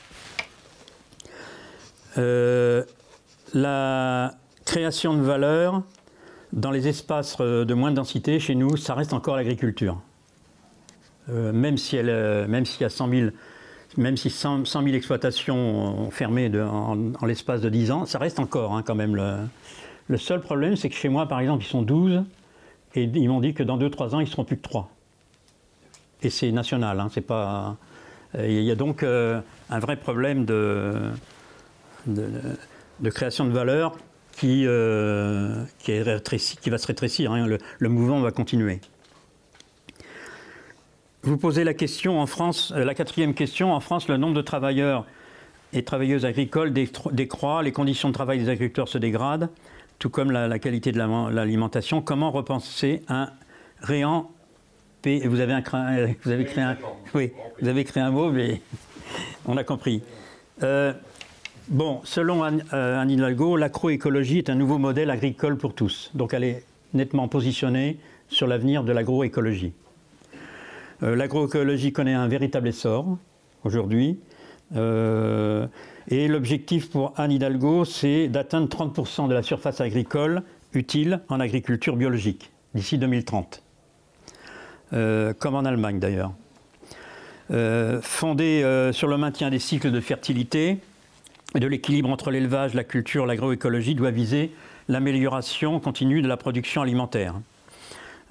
la création de valeur dans les espaces de moins densité, chez nous, ça reste encore l'agriculture. même même s'il y a 100 000 même si 100, 000 exploitations ont fermé en, l'espace de 10 ans, ça reste encore hein, quand même. Le, seul problème, c'est que chez moi, par exemple, ils sont 12 et ils m'ont dit que dans 2-3 ans, ils seront plus que 3. Et c'est national, hein, c'est pas. Euh, il y a donc euh, un vrai problème de, création de valeur qui, euh, qui va se rétrécir. Hein. le mouvement va continuer. Vous posez la question en France, euh, la quatrième question, en France, le nombre de travailleurs et travailleuses agricoles décroît, les conditions de travail des agriculteurs se dégradent, tout comme la, qualité de l'alimentation. Comment repenser un avez, un, vous avez créé un, oui, mot, mais on a compris. Euh, bon, selon Anne, euh, Hidalgo, l'agroécologie est un nouveau modèle agricole pour tous. Donc elle est nettement positionnée sur l'avenir de l'agroécologie. Euh, l'agroécologie connaît un véritable essor aujourd'hui. et l'objectif pour Anne Hidalgo, c'est d'atteindre 30% de la surface agricole utile en agriculture biologique d'ici 2030. Euh, comme en Allemagne d'ailleurs. Euh, fondée euh, sur le maintien des cycles de fertilité et de l'équilibre entre l'élevage, la culture, l'agroécologie, doit viser l'amélioration continue de la production alimentaire.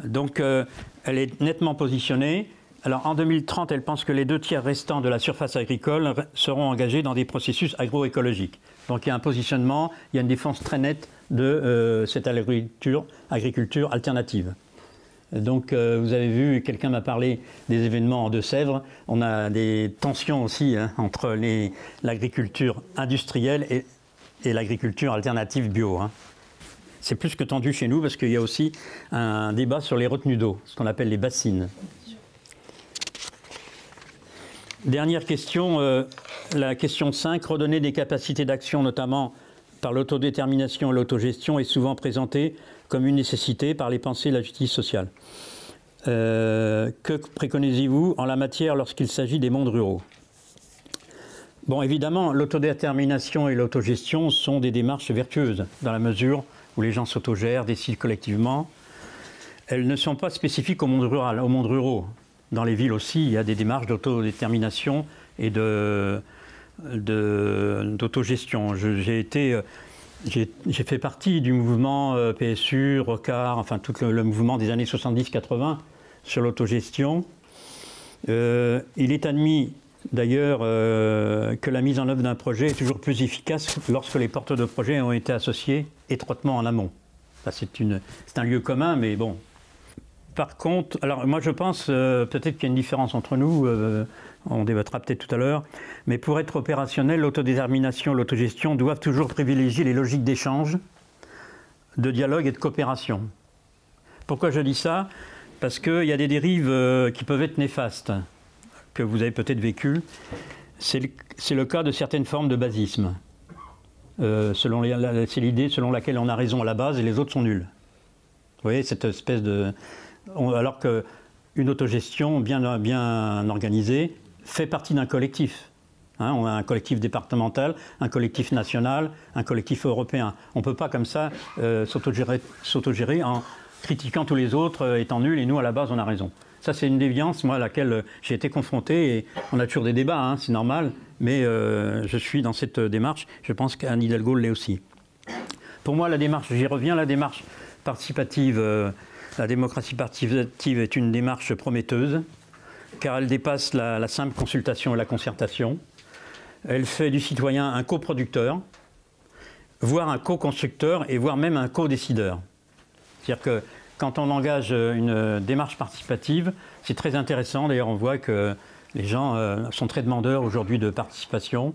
Donc elle est nettement positionnée. Alors en 2030, elle pense que les deux tiers restants de la surface agricole seront engagés dans des processus agroécologiques. Donc il y a un positionnement, il y a une défense très nette de cette agriculture, agriculture alternative. Donc euh, vous avez vu, quelqu'un m'a parlé des événements en Deux-Sèvres. On a des tensions aussi hein, entre l'agriculture industrielle et, l'agriculture alternative bio. Hein. C'est plus que tendu chez nous parce qu'il y a aussi un débat sur les retenues d'eau, ce qu'on appelle les bassines. Dernière question, euh, la question 5, redonner des capacités d'action, notamment par l'autodétermination et l'autogestion, est souvent présentée comme une nécessité par les pensées de la justice sociale. Euh, que préconisez-vous en la matière lorsqu'il s'agit des mondes ruraux? Bon, évidemment, l'autodétermination et l'autogestion sont des démarches vertueuses, dans la mesure où les gens s'autogèrent, décident collectivement. Elles ne sont pas spécifiques au monde rural, au monde ruraux. Dans les villes aussi, il y a des démarches d'autodétermination et d'autogestion. J'ai été euh, j'ai fait partie du mouvement euh, PSU, ROCAR, enfin tout le, mouvement des années 70-80 sur l'autogestion. Euh, il est admis d'ailleurs que la mise en œuvre d'un projet est toujours plus efficace lorsque les porteurs de projet ont été associés étroitement en amont. C'est un lieu commun, mais bon. Par contre, alors moi je pense peut-être qu'il y a une différence entre nous on débattra peut-être tout à l'heure, mais pour être opérationnel, l'autodétermination, l'autogestion doivent toujours privilégier les logiques d'échange, de dialogue et de coopération. Pourquoi je dis ça? Parce qu'il y a des dérives euh, qui peuvent être néfastes, que vous avez peut-être vécues. C'est le, cas de certaines formes de basisme. Euh, c'est l'idée selon laquelle on a raison à la base et les autres sont nuls. Vous voyez, cette espèce de... alors qu'une autogestion bien, bien organisée fait partie d'un collectif. Hein, on a un collectif départemental, un collectif national, un collectif européen. On ne peut pas comme ça euh, s'autogérer en critiquant tous les autres euh, étant nuls et nous à la base on a raison. Ça c'est une déviance moi à laquelle euh, j'ai été confronté et on a toujours des débats, hein, c'est normal, mais je suis dans cette démarche. Je pense qu'Anne Hidalgo l'est aussi. Pour moi la démarche, j'y reviens, la démarche participative, la démocratie participative est une démarche prometteuse car elle dépasse la, simple consultation et la concertation. Elle fait du citoyen un coproducteur, voire un co-constructeur et voire même un co-décideur. C'est-à-dire que quand on engage une démarche participative, c'est très intéressant. D'ailleurs, on voit que les gens euh, sont très demandeurs aujourd'hui de participation.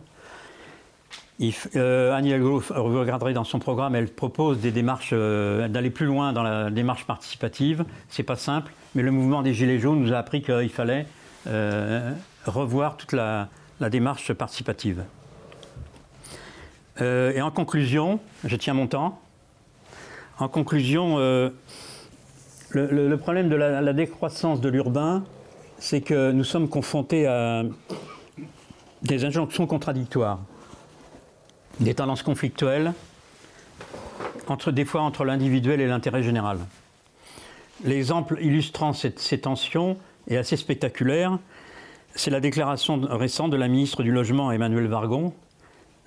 Euh, Annie vous regarderez dans son programme, elle propose des démarches, euh, d'aller plus loin dans la démarche participative. C'est pas simple, mais le mouvement des Gilets jaunes nous a appris qu'il fallait euh, revoir toute la, démarche participative. et en conclusion, je tiens mon temps. En conclusion, le, problème de la décroissance de l'urbain, c'est que nous sommes confrontés à des injonctions contradictoires des tendances conflictuelles, entre, des fois entre l'individuel et l'intérêt général. L'exemple illustrant ces tensions est assez spectaculaire. C'est la déclaration récente de la ministre du Logement, Emmanuel Vargon.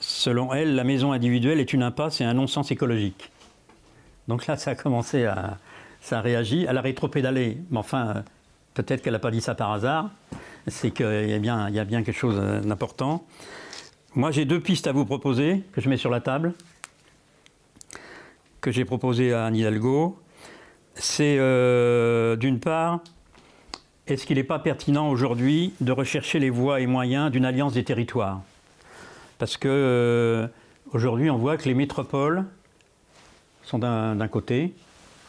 Selon elle, la maison individuelle est une impasse et un non-sens écologique. Donc là, ça a commencé à. Ça a réagi. Elle a rétropédalé. Mais enfin, peut-être qu'elle n'a pas dit ça par hasard. C'est qu'il y, bien, il y a bien quelque chose d'important. Moi, j'ai deux pistes à vous proposer, que je mets sur la table, que j'ai proposé à Anne Hidalgo. C'est euh, d'une part, est-ce qu'il n'est pas pertinent aujourd'hui de rechercher les voies et moyens d'une alliance des territoires? Parce que euh, aujourd'hui, on voit que les métropoles sont d'un côté,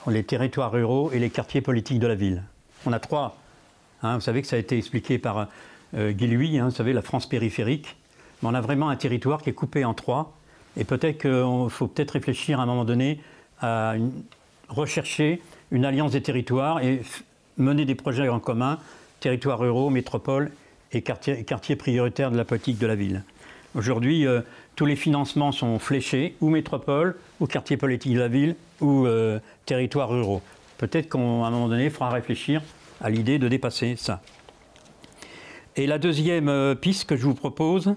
les territoires ruraux et les quartiers politiques de la ville. On a trois Hein, vous savez que ça a été expliqué par euh, Guy Louis, hein, vous savez, la France périphérique. Mais on a vraiment un territoire qui est coupé en trois. Et peut-être qu'il faut peut-être réfléchir à un moment donné à rechercher une alliance des territoires et mener des projets en commun, territoires ruraux, métropoles et quartiers, prioritaires de la politique de la ville. Aujourd'hui, euh, tous les financements sont fléchés, ou métropole, ou quartier politique de la ville, ou euh, territoires ruraux. Peut-être qu'à un moment donné, il réfléchir à l'idée de dépasser ça. Et la deuxième euh, piste que je vous propose,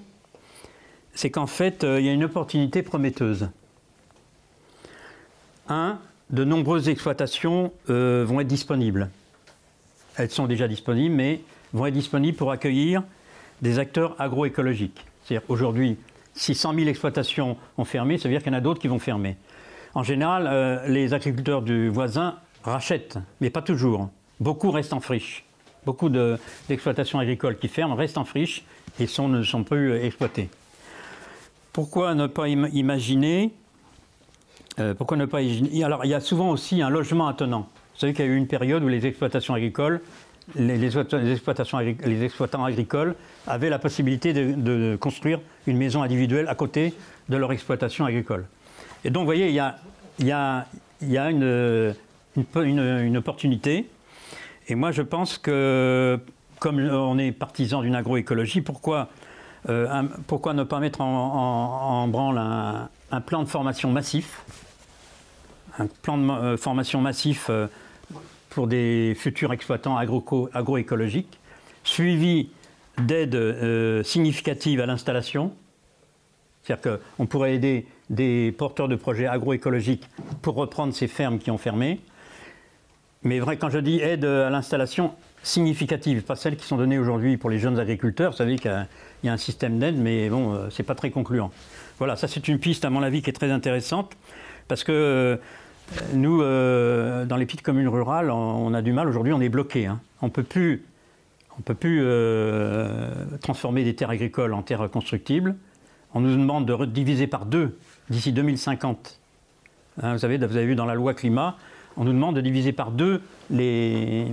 c'est qu'en fait, il y a une opportunité prometteuse. Un, de nombreuses exploitations vont être disponibles. Elles sont déjà disponibles, mais vont être disponibles pour accueillir des acteurs agroécologiques. C'est-à-dire aujourd'hui, si 100 000 exploitations ont fermé, ça veut dire qu'il y en a d'autres qui vont fermer. En général, euh, les agriculteurs du voisin rachètent, mais pas toujours. Beaucoup restent en friche. Beaucoup d'exploitations agricoles qui ferment restent en friche et ne sont plus exploitées. Pourquoi ne pas imaginer euh, Pourquoi ne pas Alors, il y a souvent aussi un logement attenant. Vous savez qu'il y a eu une période où les exploitations agricoles les, exploitants agricoles avaient la possibilité de, construire une maison individuelle à côté de leur exploitation agricole. Et donc, vous voyez, il y a une, une, opportunité. Et moi, je pense que, comme on est partisan d'une agroécologie, pourquoi, euh, pourquoi ne pas mettre en, branle un, plan de formation massif un plan de euh, formation massif euh, pour des futurs exploitants agroécologiques, suivi d'aides significatives à l'installation. C'est-à-dire qu'on pourrait aider des porteurs de projets agroécologiques pour reprendre ces fermes qui ont fermé. Mais vrai, quand je dis aide à l'installation significative, pas celles qui sont données aujourd'hui pour les jeunes agriculteurs, vous savez qu'il y a un système d'aide, mais bon, euh, c'est pas très concluant. Voilà, ça c'est une piste à mon avis qui est très intéressante, parce que euh, nous, euh, dans les petites communes rurales, on, a du mal. Aujourd'hui, on est bloqué. Hein. On ne peut plus, on peut plus transformer des terres agricoles en terres constructibles. On nous demande de diviser par deux d'ici 2050. Hein, vous avez vu dans la loi climat, on nous demande de diviser par deux les,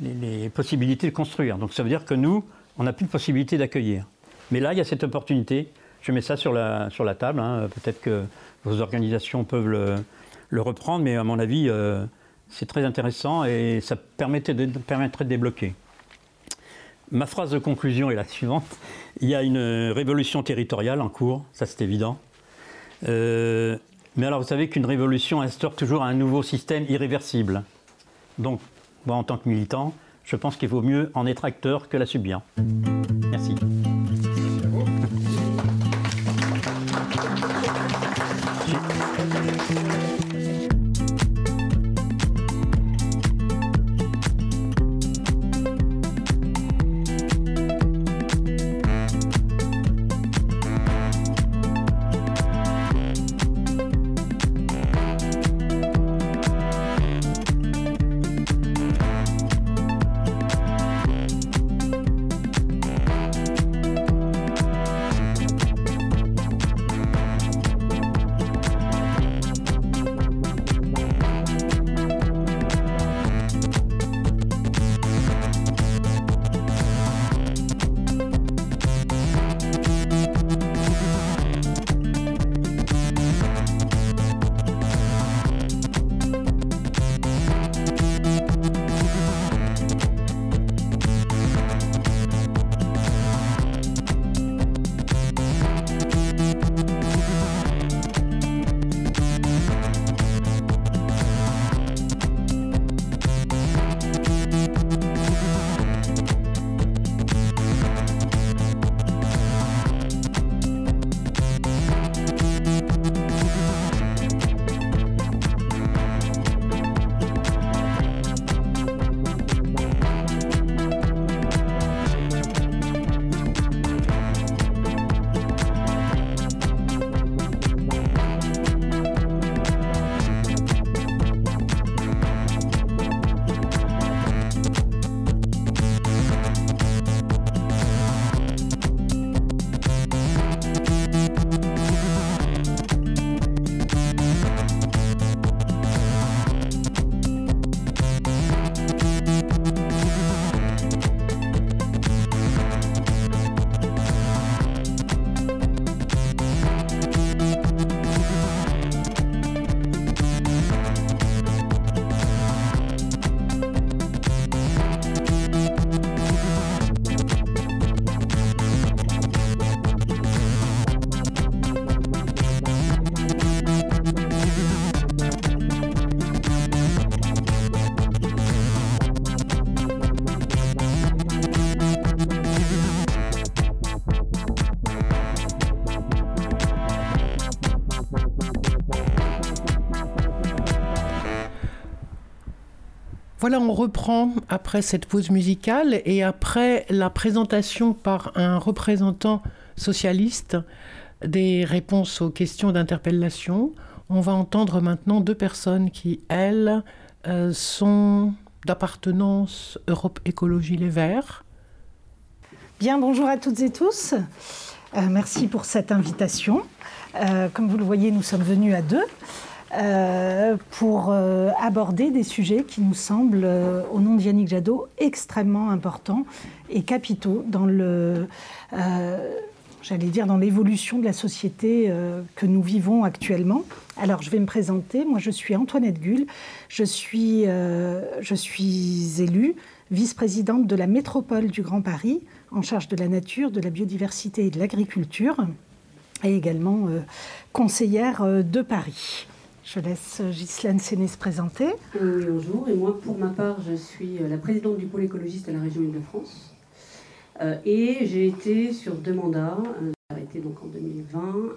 les possibilités de construire. Donc ça veut dire que nous, on n'a plus de possibilité d'accueillir. Mais là, il y a cette opportunité. Je mets ça sur la, sur la table. Hein. Peut-être que vos organisations peuvent le, reprendre, mais à mon avis, euh, c'est très intéressant et ça permettrait de, permettrait de débloquer. Ma phrase de conclusion est la suivante. Il y a une révolution territoriale en cours, ça c'est évident. Euh, mais alors vous savez qu'une révolution instaure toujours un nouveau système irréversible. Donc, moi en tant que militant, je pense qu'il vaut mieux en être acteur que la subir. Merci. On reprend après cette pause musicale et après la présentation par un représentant socialiste des réponses aux questions d'interpellation. On va entendre maintenant deux personnes qui, elles, euh, sont d'appartenance Europe Écologie Les Verts. Bien, bonjour à toutes et tous. Euh, merci pour cette invitation. Euh, comme vous le voyez, nous sommes venus à deux. Euh, pour euh, aborder des sujets qui nous semblent, euh, au nom d'Yannick Jadot, extrêmement importants et capitaux dans le, j'allais dire, dans l'évolution de la société que nous vivons actuellement. Alors, je vais me présenter. Moi, je suis Antoinette Gull. Je suis, je suis élue vice-présidente de la métropole du Grand Paris, en charge de la nature, de la biodiversité et de l'agriculture, et également conseillère de Paris. Je laisse Ghislaine Séné se présenter. Euh, oui, bonjour. Et moi, pour ma part, je suis euh, la présidente du pôle écologiste à la région Île-de-France. Euh, et j'ai été sur deux mandats. j'ai été donc en 2020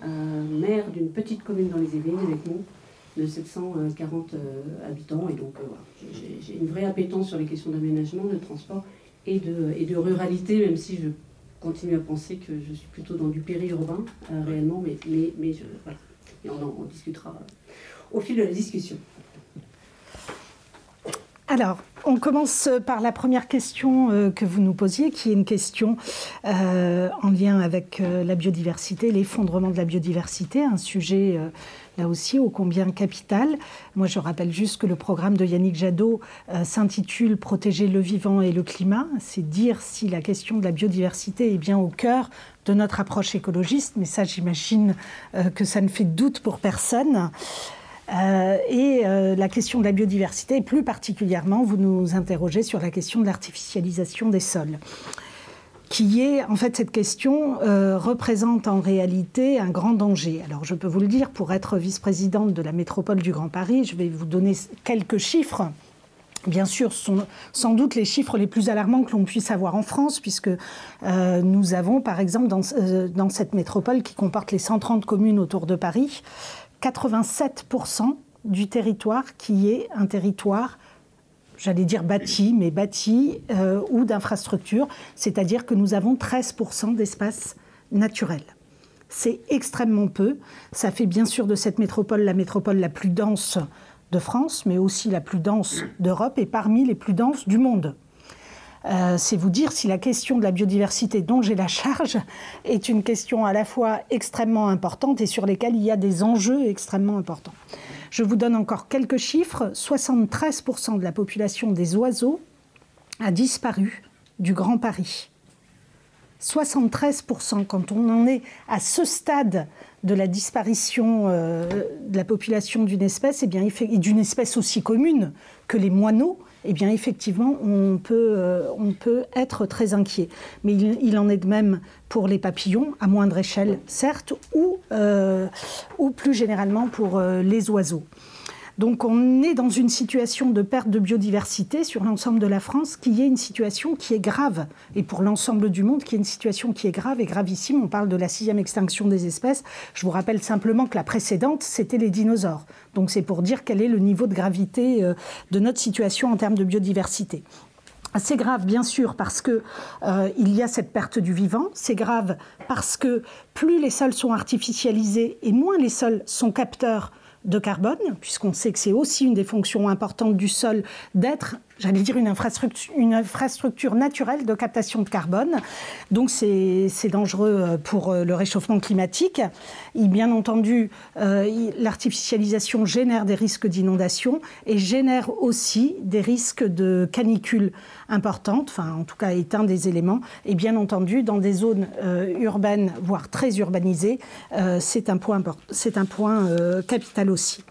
maire d'une petite commune dans les Yvelines avec nous de 740 habitants. Et donc, j'ai une vraie appétence sur les questions d'aménagement, de transport et de, ruralité, même si je continue à penser que je suis plutôt dans du périurbain réellement, mais, mais, mais voilà. Et on en discutera au fil de la discussion. Alors, on commence par la première question euh, que vous nous posiez, qui est une question euh, en lien avec euh, la biodiversité, l'effondrement de la biodiversité, un sujet là aussi ô combien capital. Moi, je rappelle juste que le programme de Yannick Jadot s'intitule Protéger le vivant et le climat. C'est dire si la question de la biodiversité est bien au cœur de notre approche écologiste, mais ça, j'imagine que ça ne fait doute pour personne. Euh, et euh, la question de la biodiversité, et plus particulièrement, vous nous interrogez sur la question de l'artificialisation des sols qui est, en fait, cette question euh, représente en réalité un grand danger. Alors, je peux vous le dire, pour être vice-présidente de la métropole du Grand Paris, je vais vous donner quelques chiffres. Bien sûr, ce sont sans doute les chiffres les plus alarmants que l'on puisse avoir en France, puisque nous avons, par exemple, dans, dans, cette métropole qui comporte les 130 communes autour de Paris, 87% du territoire qui est un territoire j'allais dire bâti, mais bâti euh, ou d'infrastructures, c'est-à-dire que nous avons 13% d'espace naturel. C'est extrêmement peu. Ça fait bien sûr de cette métropole la métropole la plus dense de France, mais aussi la plus dense d'Europe et parmi les plus denses du monde. Euh, c'est vous dire si la question de la biodiversité dont j'ai la charge est une question à la fois extrêmement importante et sur lesquelles il y a des enjeux extrêmement importants. Je vous donne encore quelques chiffres. 73% de la population des oiseaux a disparu du Grand Paris. 73%, quand on en est à ce stade de la disparition euh, de la population d'une espèce, et, bien, et d'une espèce aussi commune que les moineaux, eh bien effectivement, on peut, euh, on peut être très inquiet. Mais il, en est de même pour les papillons, à moindre échelle, certes, ou, euh, plus généralement pour euh, les oiseaux. Donc on est dans une situation de perte de biodiversité sur l'ensemble de la France qui est une situation qui est grave. Et pour l'ensemble du monde, qui est une situation qui est grave et gravissime. On parle de la sixième extinction des espèces. Je vous rappelle simplement que la précédente, c'était les dinosaures. Donc c'est pour dire quel est le niveau de gravité euh, de notre situation en termes de biodiversité. C'est grave, bien sûr, parce qu'il euh, y a cette perte du vivant. C'est grave parce que plus les sols sont artificialisés et moins les sols sont capteurs de carbone, puisqu'on sait que c'est aussi une des fonctions importantes du sol d'être j'allais dire, une infrastructure, naturelle de captation de carbone. Donc c'est dangereux euh, pour euh, le réchauffement climatique. Et bien entendu, euh, l'artificialisation génère des risques d'inondation et génère aussi des risques de canicule importantes, enfin en tout cas est un des éléments. Et bien entendu, dans des zones urbaines, voire très urbanisées, c'est un point capital aussi.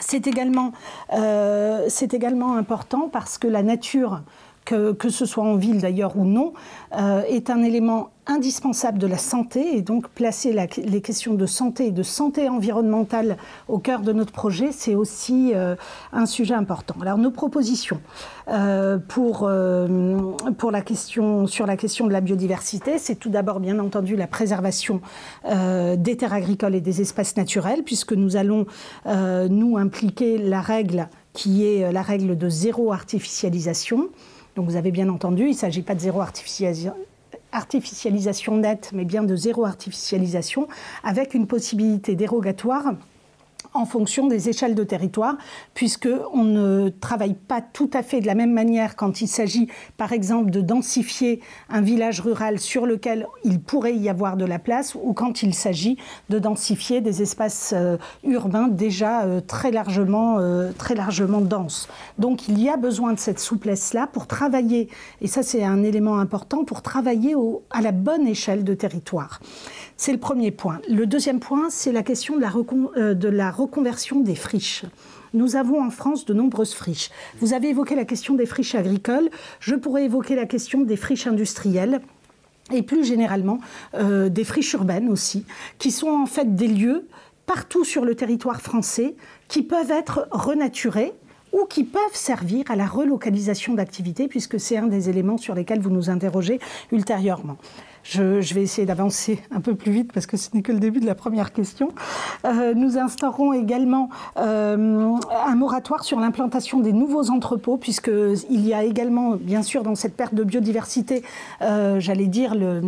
C'est également, euh, également important parce que la nature, que, ce soit en ville d'ailleurs ou non, euh, est un élément indispensable de la santé et donc placer les questions de santé et de santé environnementale au cœur de notre projet, c'est aussi euh, un sujet important. Alors nos propositions euh, pour, pour la question, sur la question de la biodiversité, c'est tout d'abord bien entendu la préservation des terres agricoles et des espaces naturels, puisque nous allons nous impliquer la règle qui est la règle de zéro artificialisation. Donc vous avez bien entendu, il ne s'agit pas de zéro artificialisation artificialisation nette, mais bien de zéro artificialisation, avec une possibilité dérogatoire en fonction des échelles de territoire, puisqu'on ne travaille pas tout à fait de la même manière quand il s'agit, par exemple, de densifier un village rural sur lequel il pourrait y avoir de la place, ou quand il s'agit de densifier des espaces euh, urbains déjà euh, très, largement, euh, très largement denses. Donc il y a besoin de cette souplesse-là pour travailler, et ça c'est un élément important, pour travailler à la bonne échelle de territoire. C'est le premier point. Le deuxième point, c'est la question de la, de la reconversion des friches. Nous avons en France de nombreuses friches. Vous avez évoqué la question des friches agricoles. Je pourrais évoquer la question des friches industrielles et plus généralement euh, des friches urbaines aussi, qui sont en fait des lieux partout sur le territoire français qui peuvent être renaturés ou qui peuvent servir à la relocalisation d'activités, puisque c'est un des éléments sur lesquels vous nous interrogez ultérieurement. Je, vais essayer d'avancer un peu plus vite parce que ce n'est que le début de la première question. Euh, nous instaurons également euh, un moratoire sur l'implantation des nouveaux entrepôts, puisqu'il y a également, bien sûr, dans cette perte de biodiversité, euh, j'allais dire, le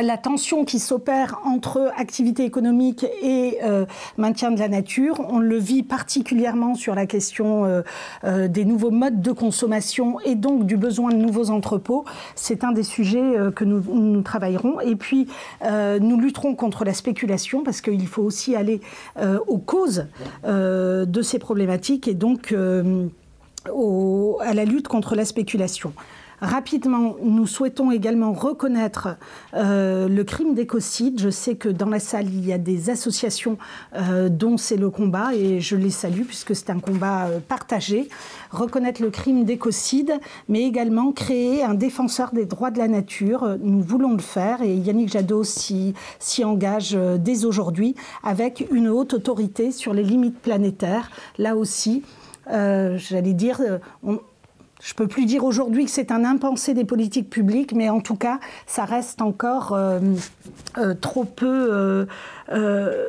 la tension qui s'opère entre activité économique et euh, maintien de la nature. On le vit particulièrement sur la question euh, euh, des nouveaux modes de consommation et donc du besoin de nouveaux entrepôts. C'est un des sujets que nous, nous, travaillerons. Et puis, nous lutterons contre la spéculation parce qu'il faut aussi aller aux causes de ces problématiques et donc à la lutte contre la spéculation. Rapidement, nous souhaitons également reconnaître euh, le crime d'écocide. Je sais que dans la salle, il y a des associations euh, dont c'est le combat et je les salue puisque c'est un combat euh, partagé. Reconnaître le crime d'écocide, mais également créer un défenseur des droits de la nature. Nous voulons le faire et Yannick Jadot s'y engage dès aujourd'hui avec une haute autorité sur les limites planétaires. Là aussi, j'allais dire, je ne peux plus dire aujourd'hui que c'est un impensé des politiques publiques, mais en tout cas, ça reste encore euh, euh, trop peu. Euh,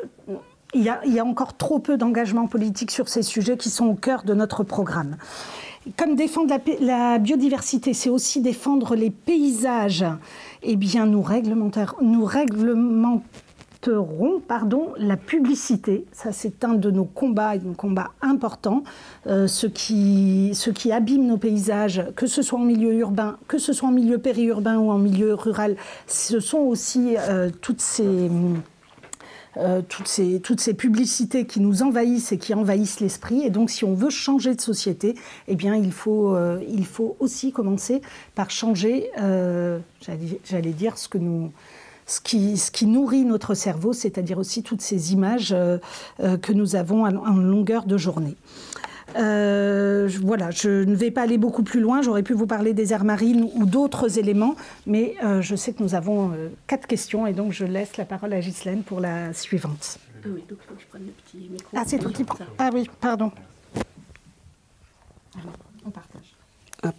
il y, a, encore trop peu d'engagement politique sur ces sujets qui sont au cœur de notre programme. Comme défendre la, biodiversité, c'est aussi défendre les paysages. Eh bien, nous, nous réglementons pardon, la publicité. Ça, c'est un de nos combats, un combat important. Euh, ce, qui, ce qui abîme nos paysages, que ce soit en milieu urbain, que ce soit en milieu périurbain ou en milieu rural, ce sont aussi euh, toutes ces... Euh, toutes, ces, toutes ces publicités qui nous envahissent et qui envahissent l'esprit. Et donc, si on veut changer de société, eh bien, il faut, il faut aussi commencer par changer, j'allais dire, ce que nous, ce qui, nourrit notre cerveau, c'est-à-dire aussi toutes ces images euh, euh, que nous avons en longueur de journée. Euh, voilà, je ne vais pas aller beaucoup plus loin. J'aurais pu vous parler des aires marines ou d'autres éléments, mais je sais que nous avons quatre questions et donc je laisse la parole à Ghislaine pour la suivante. Ah oui, donc il faut que je prenne le petit micro. Ah, c'est toi qui prends. Ah oui, pardon. on partage. Hop.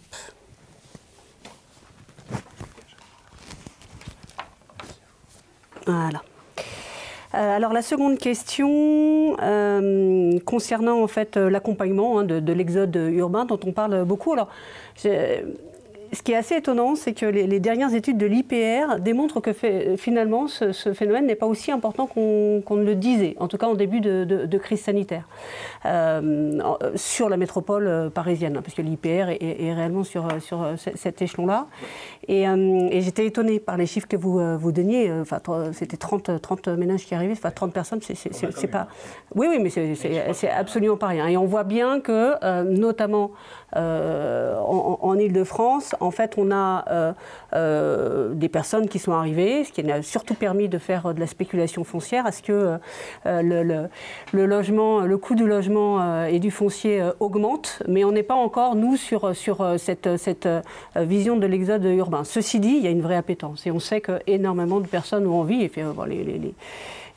Euh, alors la seconde question euh, concernant en fait euh, l'accompagnement hein, de, de l'exode urbain dont on parle beaucoup. Alors ce qui est assez étonnant, c'est que les, dernières études de l'IPR démontrent que finalement ce, phénomène n'est pas aussi important qu'on ne le disait, en tout cas en début de, crise sanitaire, euh, sur la métropole euh, parisienne, parce que l'IPR est, réellement sur, sur cet échelon-là. Et, euh, et j'étais étonnée par les chiffres que vous, vous donniez. Enfin, c'était 30, 30 ménages qui arrivaient, enfin 30 personnes, c'est pas. Oui, oui, mais c'est absolument pas rien. Et on voit bien que, notamment en, en Ile-de-France, en fait, on a euh, euh, des personnes qui sont arrivées, ce qui a surtout permis de faire de la spéculation foncière, à ce que euh, le, logement, le coût du logement et du foncier augmente, mais on n'est pas encore, nous, sur, cette, vision de l'exode urbain. Ceci dit, il y a une vraie appétence et on sait qu'énormément de personnes ont envie, et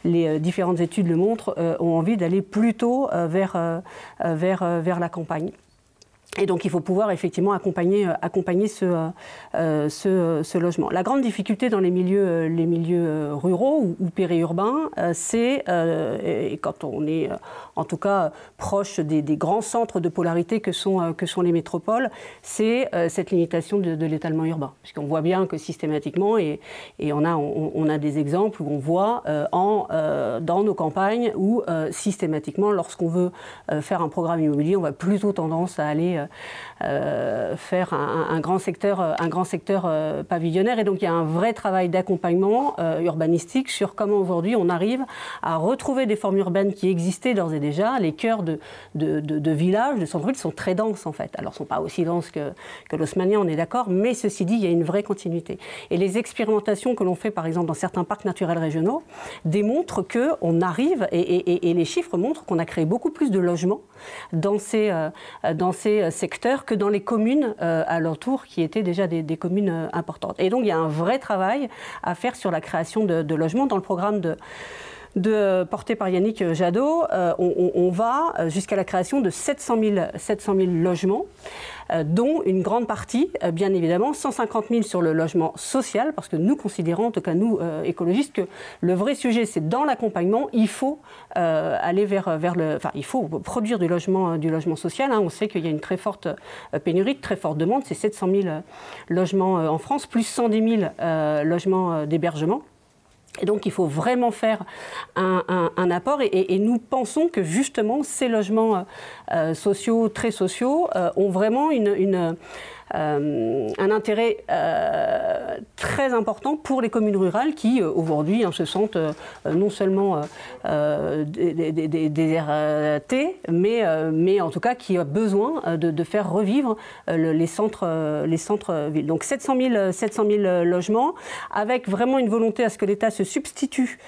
les, différentes études le montrent, ont envie d'aller plutôt vers la campagne. Et donc il faut pouvoir effectivement accompagner, euh, accompagner ce, euh, euh, ce, logement. La grande difficulté dans les milieux, les milieux ruraux ou, ou périurbains, c'est, et quand on est en tout cas proche des, grands centres de polarité que sont, sont les métropoles, c'est cette limitation de, de l'étalement urbain. Puisqu'on voit bien que systématiquement, et, on, a, des exemples où on voit dans nos campagnes où systématiquement, lorsqu'on veut faire un programme immobilier, on va plutôt tendance à aller euh, faire un, grand secteur, un grand secteur euh, pavillonnaire. Et donc il y a un vrai travail d'accompagnement euh, urbanistique sur comment aujourd'hui on arrive à retrouver des formes urbaines qui existaient d'ores et déjà. Les cœurs de, de, villages, de centres-villes sont très denses en fait. Alors ils ne sont pas aussi denses que, que on est d'accord, mais ceci dit, il y a une vraie continuité. Et les expérimentations que l'on fait par exemple dans certains parcs naturels régionaux démontrent qu'on arrive, et, les chiffres montrent qu'on a créé beaucoup plus de logements dans ces, dans ces secteurs que dans les communes euh, alentours qui étaient déjà des, communes euh, importantes. Et donc il y a un vrai travail à faire sur la création de logements dans le programme de de, porté par Yannick Jadot, euh, on, va jusqu'à la création de 700 000, 700 000 logements. Euh, dont une grande partie, euh, bien évidemment, 150 000 sur le logement social, parce que nous considérons, en tout cas nous, euh, écologistes, que le vrai sujet, c'est dans l'accompagnement, il faut aller vers, le... Enfin, il faut produire du logement, social. Hein. On sait qu'il y a une très forte pénurie, une très forte demande, c'est 700 000 logements en France, plus 110 000 logements d'hébergement. Et donc il faut vraiment faire un, apport. Et, nous pensons que justement ces logements euh, sociaux, très sociaux, euh, ont vraiment une, euh, un intérêt euh, très important pour les communes rurales qui, euh, aujourd'hui, hein, se sentent non seulement désertées, mais, mais en tout cas qui ont besoin de, faire revivre les centres, les centres villes. Donc 700 000, 700 000 logements, avec vraiment une volonté à ce que l'État se substitue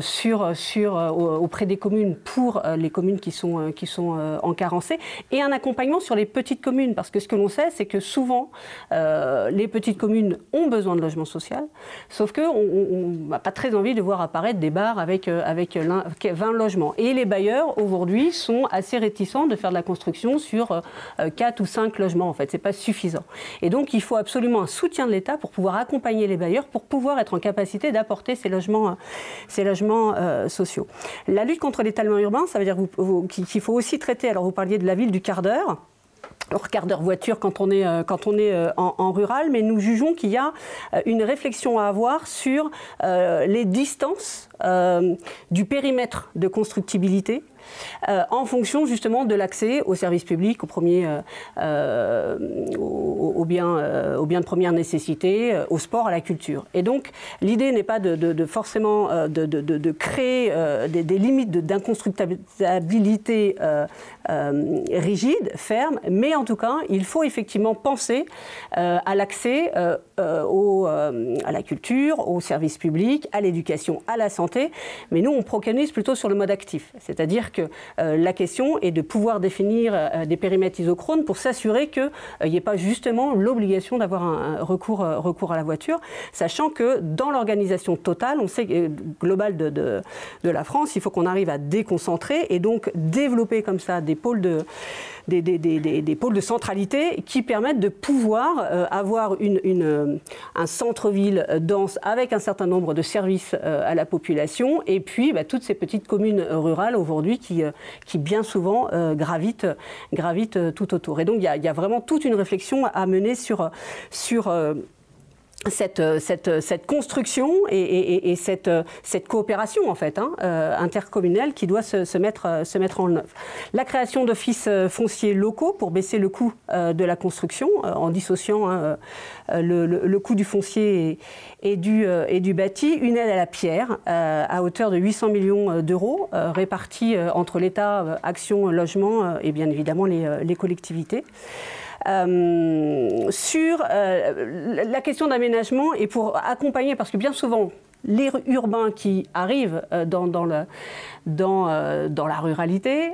sur, sur, auprès des communes pour les communes qui sont, qui sont en carencé, et un accompagnement sur les petites communes, parce que ce que l'on sait, c'est que souvent, euh, les petites communes ont besoin de logement social, sauf qu'on n'a pas très envie de voir apparaître des bars avec, euh, avec 20 logements. Et les bailleurs, aujourd'hui, sont assez réticents de faire de la construction sur euh, 4 ou 5 logements, en fait. Ce n'est pas suffisant. Et donc, il faut absolument un soutien de l'État pour pouvoir accompagner les bailleurs, pour pouvoir être en capacité d'apporter ces logements, ces logements euh, sociaux. La lutte contre l'étalement urbain, ça veut dire qu'il faut aussi traiter, alors vous parliez de la ville du quart d'heure, alors quart d'heure voiture quand on est, euh, euh, en, rural, mais nous jugeons qu'il y a euh, une réflexion à avoir sur les distances du périmètre de constructibilité en fonction justement de l'accès aux services publics, aux, premiers, euh, euh aux, biens, euh, de première nécessité, au sport, à la culture. Et donc l'idée n'est pas de, forcément de, créer des, limites d'inconstructibilité rigides, fermes, mais en tout cas, il faut effectivement penser à l'accès à la culture, aux services publics, à l'éducation, à la santé. Mais nous, on préconise plutôt sur le mode actif, c'est-à-dire euh, la question est de pouvoir définir euh, des périmètres isochrones pour s'assurer qu'il n'y ait pas justement l'obligation d'avoir un, recours, euh, recours, à la voiture, sachant que dans l'organisation totale, on sait globale de, de, la France, il faut qu'on arrive à déconcentrer et donc développer comme ça des pôles de des, des, des, des, pôles de centralité qui permettent de pouvoir euh, avoir une, euh, un centre-ville dense avec un certain nombre de services euh, à la population et puis bah, toutes ces petites communes rurales aujourd'hui qui, euh, qui bien souvent euh, gravitent, gravitent tout autour. Et donc il y, y, a vraiment toute une réflexion à mener sur, sur cette, euh, cette, euh, cette, construction et, et, et cette, euh, cette, coopération en fait hein, intercommunale qui doit se, se, mettre, se mettre en œuvre. La création d'offices fonciers locaux pour baisser le coût de la construction en dissociant hein, le, le, le, coût du foncier et, et du, et du bâti, une aide à la pierre à hauteur de 800 millions d'euros répartis entre l'État, Action Logement et bien évidemment les, les collectivités. Euh, sur euh, la question d'aménagement et pour accompagner, parce que bien souvent, les urbains qui arrivent euh, dans, la ruralité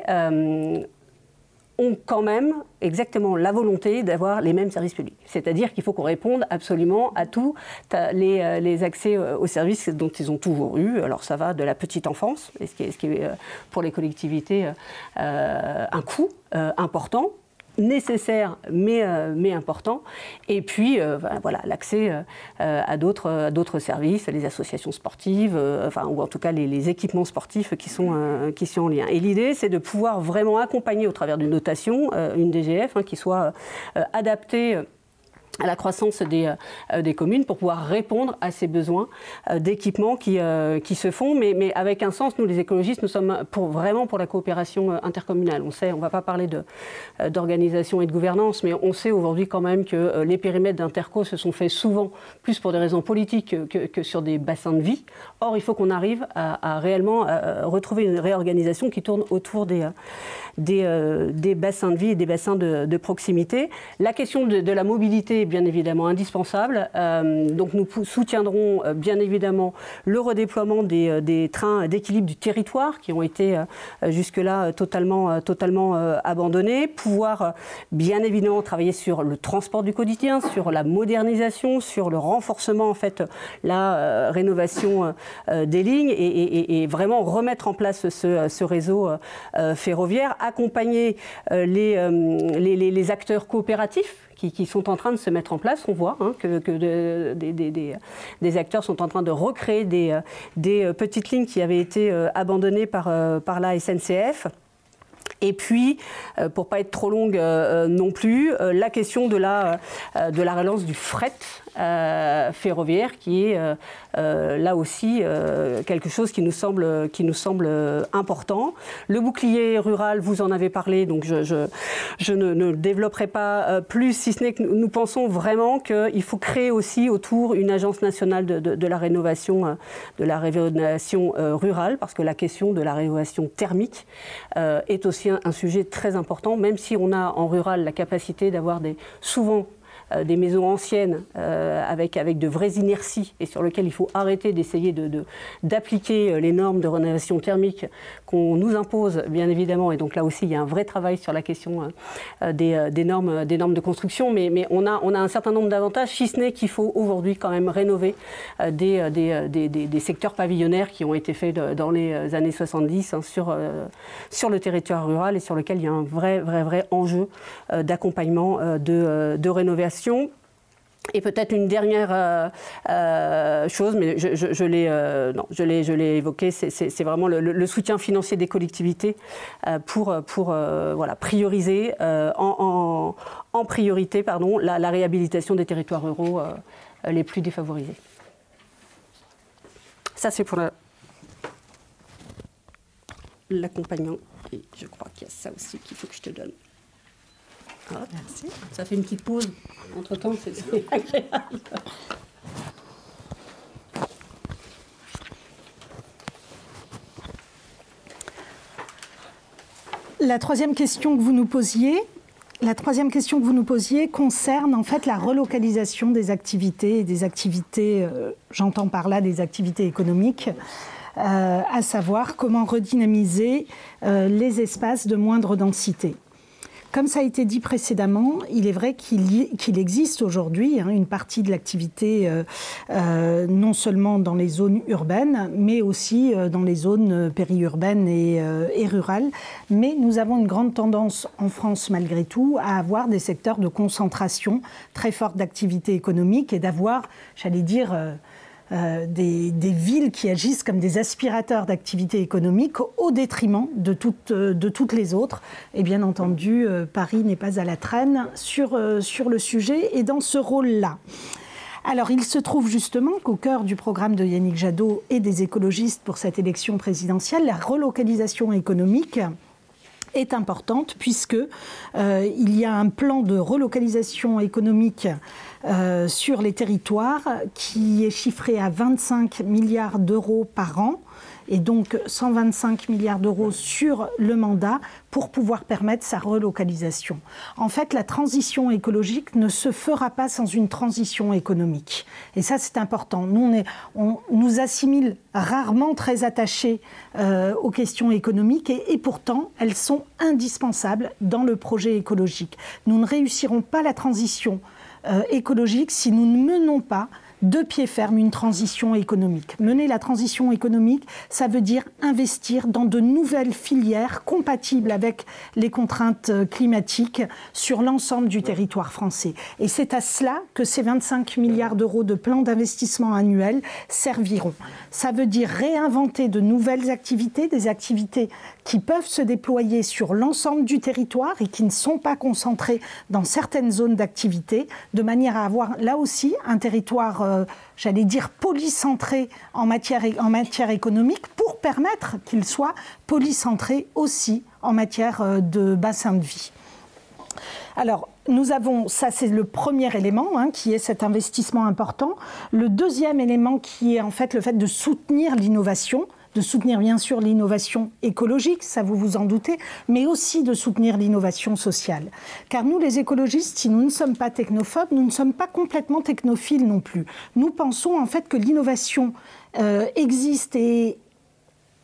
ont quand même exactement la volonté d'avoir les mêmes services publics. C'est-à-dire qu'il faut qu'on réponde absolument à tous les, accès aux services dont ils ont toujours eu. Alors ça va de la petite enfance, ce qui est, pour les collectivités un coût important, nécessaire mais, euh, mais important. Et puis, euh, voilà, l'accès euh, à d'autres services, les associations sportives, ou en tout cas les, équipements sportifs qui sont, qui en lien. Et l'idée, c'est de pouvoir vraiment accompagner au travers d'une notation, une DGF, hein, qui soit adaptée à la croissance des, euh, des, communes pour pouvoir répondre à ces besoins euh, d'équipements qui, euh, qui, se font, mais, mais, avec un sens. Nous, les écologistes, nous sommes pour, vraiment pour la coopération intercommunale. On sait, on ne va pas parler d'organisation et de gouvernance, mais on sait aujourd'hui quand même que les périmètres d'interco se sont faits souvent plus pour des raisons politiques que, que sur des bassins de vie. Or, il faut qu'on arrive à, à réellement retrouver une réorganisation qui tourne autour des, des, des, bassins de vie et des bassins de, proximité. La question de, la mobilité bien évidemment indispensable. Euh, donc nous soutiendrons euh, bien évidemment le redéploiement des, euh, trains d'équilibre du territoire qui ont été jusque-là totalement, totalement abandonnés. Pouvoir bien évidemment travailler sur le transport du quotidien, sur la modernisation, sur le renforcement, en fait, la rénovation des lignes et, vraiment remettre en place ce, réseau ferroviaire, accompagner les, les, les acteurs coopératifs qui, sont en train de se mettre en place. On voit hein, que, des, acteurs sont en train de recréer des, euh, petites lignes qui avaient été euh, abandonnées par, euh, la SNCF. Et puis, pour pas être trop longue non plus, la question de la relance du fret ferroviaire qui est euh, là aussi euh, quelque chose qui nous semble, qui nous semble important. Le bouclier rural, vous en avez parlé, donc je, je, ne, le développerai pas euh, plus, si ce n'est que nous pensons vraiment qu'il faut créer aussi autour une agence nationale de, la rénovation, de la rénovation rurale, parce que la question de la rénovation thermique est aussi un, un sujet très important, même si on a en rural la capacité d'avoir des souvent euh, des maisons anciennes euh, avec, de vraies inerties et sur lesquelles il faut arrêter d'essayer d'appliquer euh, les normes de rénovation thermique qu'on nous impose, bien évidemment. Et donc là aussi, il y a un vrai travail sur la question des, des, normes, des normes de construction. Mais, on, a, on a un certain nombre d'avantages, si ce n'est qu'il faut aujourd'hui quand même rénover des, des, secteurs pavillonnaires qui ont été faits dans les années 70 hein, sur, sur le territoire rural et sur lequel il y a un vrai, vrai, vrai enjeu d'accompagnement de rénovation et peut-être une dernière euh, euh, chose, mais je, je, l'ai euh, évoqué, c'est vraiment le, soutien financier des collectivités pour, pour voilà, prioriser en, priorité pardon, la, la, réhabilitation des territoires ruraux les plus défavorisés. Ça, c'est pour l'accompagnement. Et je crois qu'il y a ça aussi qu'il faut que je te donne. Merci. Ça fait une petite pause. Entre-temps, c'est agréable. La troisième question que vous nous posiez, la troisième question que vous nous posiez concerne en fait la relocalisation des activités, des activités, euh, j'entends par là des activités économiques, euh, à savoir comment redynamiser euh, les espaces de moindre densité. Comme ça a été dit précédemment, il est vrai qu'il existe aujourd'hui hein, une partie de l'activité euh, euh, non seulement dans les zones urbaines, mais aussi euh, dans les zones périurbaines et, rurales. Mais nous avons une grande tendance en France, malgré tout, à avoir des secteurs de concentration très forte d'activité économique et d'avoir, j'allais dire, euh, des, villes qui agissent comme des aspirateurs d'activité économique au détriment de toutes, euh, de toutes les autres. Et bien entendu, euh, Paris n'est pas à la traîne sur, sur le sujet et dans ce rôle-là. Alors, il se trouve justement qu'au cœur du programme de Yannick Jadot et des écologistes pour cette élection présidentielle, la relocalisation économique est importante puisque il y a un plan de relocalisation économique euh, sur les territoires qui est chiffré à 25 milliards d'euros par an et donc 125 milliards d'euros sur le mandat pour pouvoir permettre sa relocalisation. En fait, la transition écologique ne se fera pas sans une transition économique. Et ça, c'est important. Nous, on, nous assimile rarement très attachés euh, aux questions économiques et, et pourtant, elles sont indispensables dans le projet écologique. Nous ne réussirons pas la transition euh, écologique si nous ne menons pas de pied ferme une transition économique. Mener la transition économique, ça veut dire investir dans de nouvelles filières compatibles avec les contraintes climatiques sur l'ensemble du territoire français. Et c'est à cela que ces 25 milliards d'euros de plan d'investissement annuel serviront. Ça veut dire réinventer de nouvelles activités, des activités qui peuvent se déployer sur l'ensemble du territoire et qui ne sont pas concentrées dans certaines zones d'activité, de manière à avoir là aussi un territoire, euh, j'allais dire, polycentré en matière, en matière économique pour permettre qu'il soit polycentré aussi en matière euh, de bassin de vie. Alors, nous avons, ça c'est le premier élément, hein, qui est cet investissement important. Le deuxième élément qui est en fait le fait de soutenir l'innovation, de soutenir bien sûr l'innovation écologique, ça vous vous en doutez, mais aussi de soutenir l'innovation sociale. Car nous, les écologistes, si nous ne sommes pas technophobes, nous ne sommes pas complètement technophiles non plus. Nous pensons en fait que l'innovation euh, existe et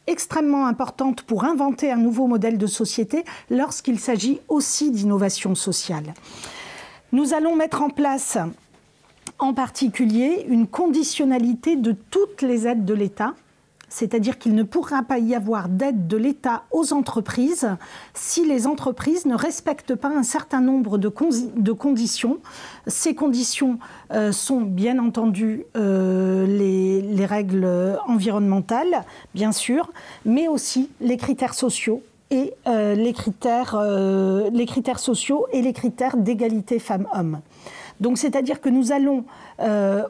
extrêmement importante pour inventer un nouveau modèle de société lorsqu'il s'agit aussi d'innovation sociale. Nous allons mettre en place en particulier une conditionnalité de toutes les aides de l'État c'est-à-dire qu'il ne pourra pas y avoir d'aide de l'État aux entreprises si les entreprises ne respectent pas un certain nombre de, conditions. Ces conditions euh, sont bien entendu euh, les, règles environnementales, bien sûr, mais aussi les critères sociaux et euh, les, critères, les critères sociaux et les critères d'égalité femmes-hommes. Donc c'est-à-dire que nous allons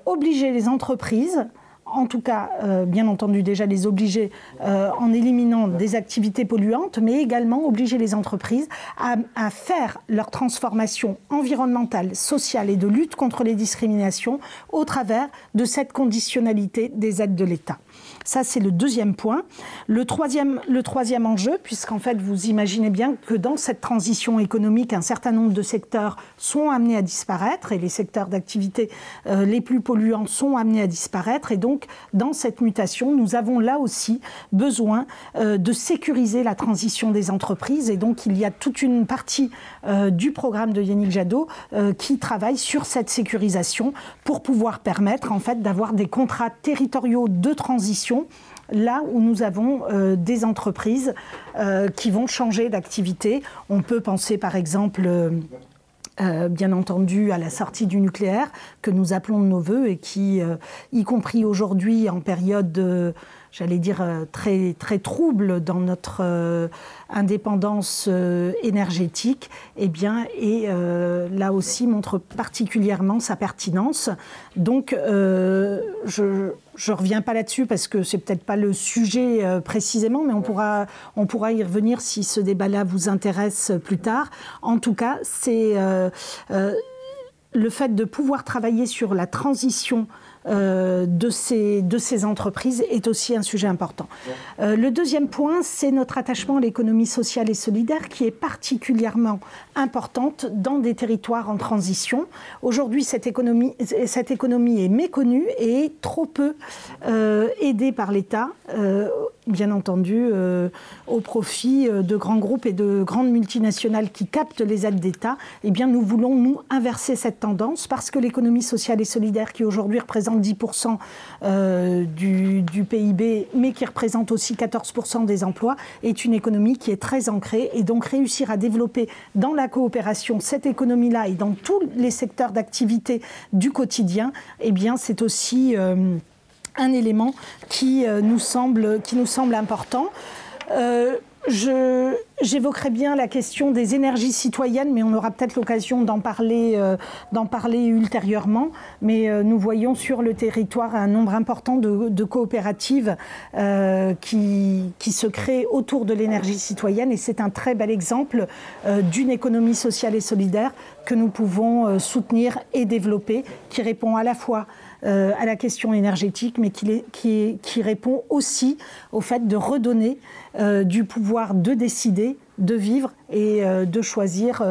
obliger les entreprises en tout cas, euh, bien entendu, déjà les obliger euh, en éliminant des activités polluantes, mais également obliger les entreprises à, à, faire leur transformation environnementale, sociale et de lutte contre les discriminations au travers de cette conditionnalité des aides de l'État. Ça, c'est le deuxième point. Le troisième, le troisième enjeu, puisqu'en fait, vous imaginez bien que dans cette transition économique, un certain nombre de secteurs sont amenés à disparaître et les secteurs d'activité euh, les plus polluants sont amenés à disparaître. Et donc, dans cette mutation, nous avons là aussi besoin euh, de sécuriser la transition des entreprises. Et donc, il y a toute une partie euh, du programme de Yannick Jadot qui travaille sur cette sécurisation pour pouvoir permettre, en fait, d'avoir des contrats territoriaux de transition là où nous avons euh, des entreprises euh, qui vont changer d'activité. On peut penser par exemple... Euh, bien entendu à la sortie du nucléaire que nous appelons de nos voeux et qui, y compris aujourd'hui en période j'allais dire, très, très trouble dans notre indépendance énergétique, eh bien, et là aussi montre particulièrement sa pertinence. Donc, je, je ne reviens pas là-dessus parce que c'est peut-être pas le sujet euh, précisément, mais on pourra, on pourra y revenir si ce débat-là vous intéresse plus tard. En tout cas, c'est euh, euh, le fait de pouvoir travailler sur la transition euh, de, ces, de ces entreprises est aussi un sujet important. Euh, le deuxième point, c'est notre attachement à l'économie sociale et solidaire qui est particulièrement importante dans des territoires en transition. Aujourd'hui, cette économie, cette économie est méconnue et trop peu euh, aidée par l'État bien entendu, euh, au profit euh, de grands groupes et de grandes multinationales qui captent les aides d'État, eh bien, nous voulons, nous, inverser cette tendance parce que l'économie sociale et solidaire, qui aujourd'hui représente 10% euh, du, PIB, mais qui représente aussi 14% des emplois, est une économie qui est très ancrée. Et donc, réussir à développer dans la coopération cette économie-là et dans tous les secteurs d'activité du quotidien, eh bien, c'est aussi un élément qui, euh, nous, semble, qui nous semble important. Euh, J'évoquerai bien la question des énergies citoyennes, mais on aura peut-être l'occasion d'en parler, euh, ultérieurement. Mais nous voyons sur le territoire un nombre important de, coopératives qui, se créent autour de l'énergie citoyenne, et c'est un très bel exemple d'une économie sociale et solidaire que nous pouvons soutenir et développer, qui répond à la fois euh, à la question énergétique, mais qui, répond aussi au fait de redonner euh, du pouvoir de décider, de vivre et euh, de choisir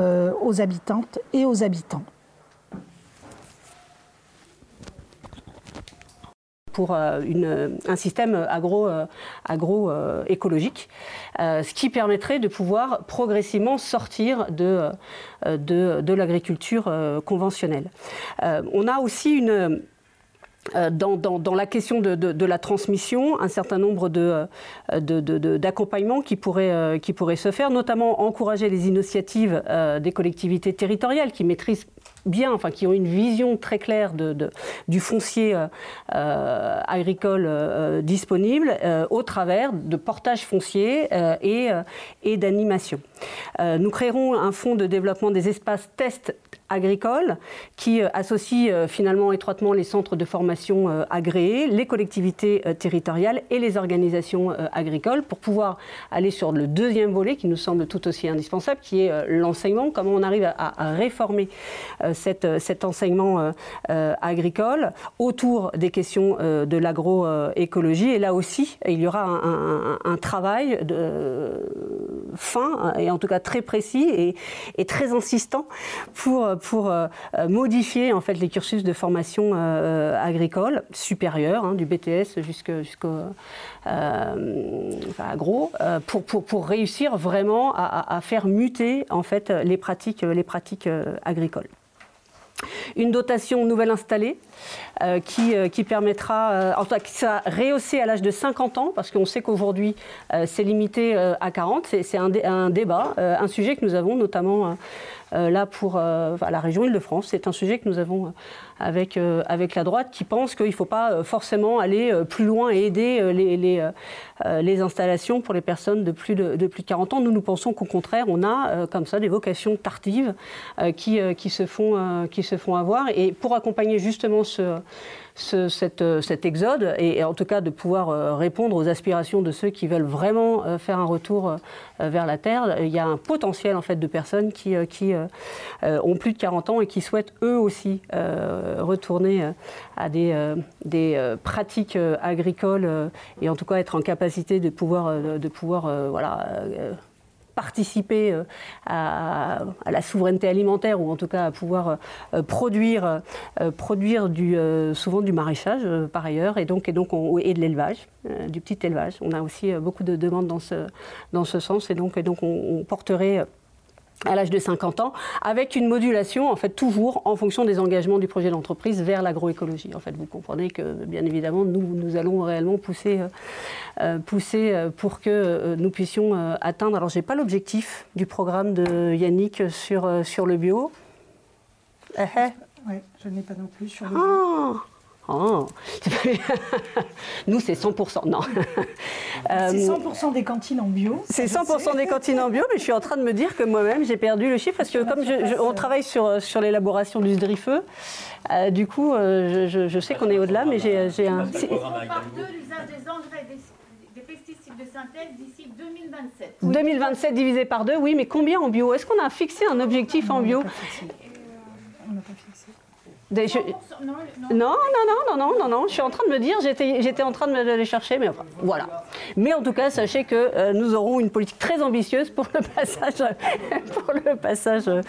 aux habitantes et aux habitants. pour un système agro, agro écologique, ce qui permettrait de pouvoir progressivement sortir de, de l'agriculture conventionnelle. on a aussi une, euh, dans, la question de, la transmission, un certain nombre d'accompagnements qui, pourraient, qui pourraient se faire, notamment encourager les initiatives des collectivités territoriales qui maîtrisent bien, enfin qui ont une vision très claire du foncier euh, euh, agricole euh, disponible au travers de portages fonciers et, et d'animation. nous créerons un fonds de développement des espaces tests agricoles qui associe finalement étroitement les centres de formation agréés, les collectivités territoriales et les organisations agricoles pour pouvoir aller sur le deuxième volet qui nous semble tout aussi indispensable, qui est l'enseignement, comment on arrive à, réformer euh, cet enseignement euh, euh, agricole autour des questions de l'agroécologie. Et là aussi, il y aura un, travail fin et en tout cas très précis et, très insistant pour, pour modifier en fait les cursus de formation agricole supérieure, hein, du BTS jusqu'au agro, pour, réussir vraiment à, faire muter en fait les pratiques, les pratiques agricoles. Une dotation nouvelle installée euh, qui, euh, permettra, euh, en tout cas, qui sera rehaussée à l'âge de 50 ans, parce qu'on sait qu'aujourd'hui c'est limité à 40. C'est un, débat, un sujet que nous avons notamment là pour la région Île-de-France. C'est un sujet que nous avons avec, avec la droite qui pense qu'il ne faut pas forcément aller plus loin et aider les, les, les, installations pour les personnes de plus de, de, plus de 40 ans. Nous, nous pensons qu'au contraire, on a comme ça des vocations tardives qui, qui, se font, qui se font avoir. Et pour accompagner justement ce, cet, exode et, en tout cas de pouvoir euh, répondre aux aspirations de ceux qui veulent vraiment euh, faire un retour euh, vers la Terre. Il y a un potentiel en fait de personnes qui, qui ont plus de 40 ans et qui souhaitent eux aussi retourner à des, des pratiques agricoles et en tout cas être en capacité de pouvoir, de pouvoir voilà, participer euh, à, la souveraineté alimentaire ou en tout cas à pouvoir euh, produire, euh, produire du, souvent du maraîchage par ailleurs et donc, et, donc et de l'élevage, du petit élevage. On a aussi beaucoup de demandes dans ce, dans ce sens et donc, et donc on porterait à l'âge de 50 ans, avec une modulation, en fait, toujours en fonction des engagements du projet d'entreprise vers l'agroécologie. En fait, vous comprenez que, bien évidemment, nous, nous allons réellement pousser, euh, euh, pousser euh, pour que nous puissions atteindre. Alors, je n'ai pas l'objectif du programme de Yannick sur, sur le bio. Oui, je n'ai pas non plus sur le bio. Ah Oh. Nous, c'est 100%. Non. C'est 100% des cantines en bio. C'est 100% des cantines en bio, mais je suis en train de me dire que moi-même, j'ai perdu le chiffre parce que comme on travaille sur, sur l'élaboration du SDRIFE, euh, du coup, euh, je, sais qu'on est au-delà, mais j'ai un. par deux l'usage des engrais des, pesticides de synthèse d'ici 2027. 2027 divisé par deux, oui, mais combien en bio? Est-ce qu'on a fixé un objectif en bio On n'a pas fixé. Non, non, non, non, non, non, non, je suis en train de me dire, j'étais en train de me les chercher, mais enfin, voilà. Mais en tout cas, sachez que euh, nous aurons une politique très ambitieuse pour le passage, pour le passage euh,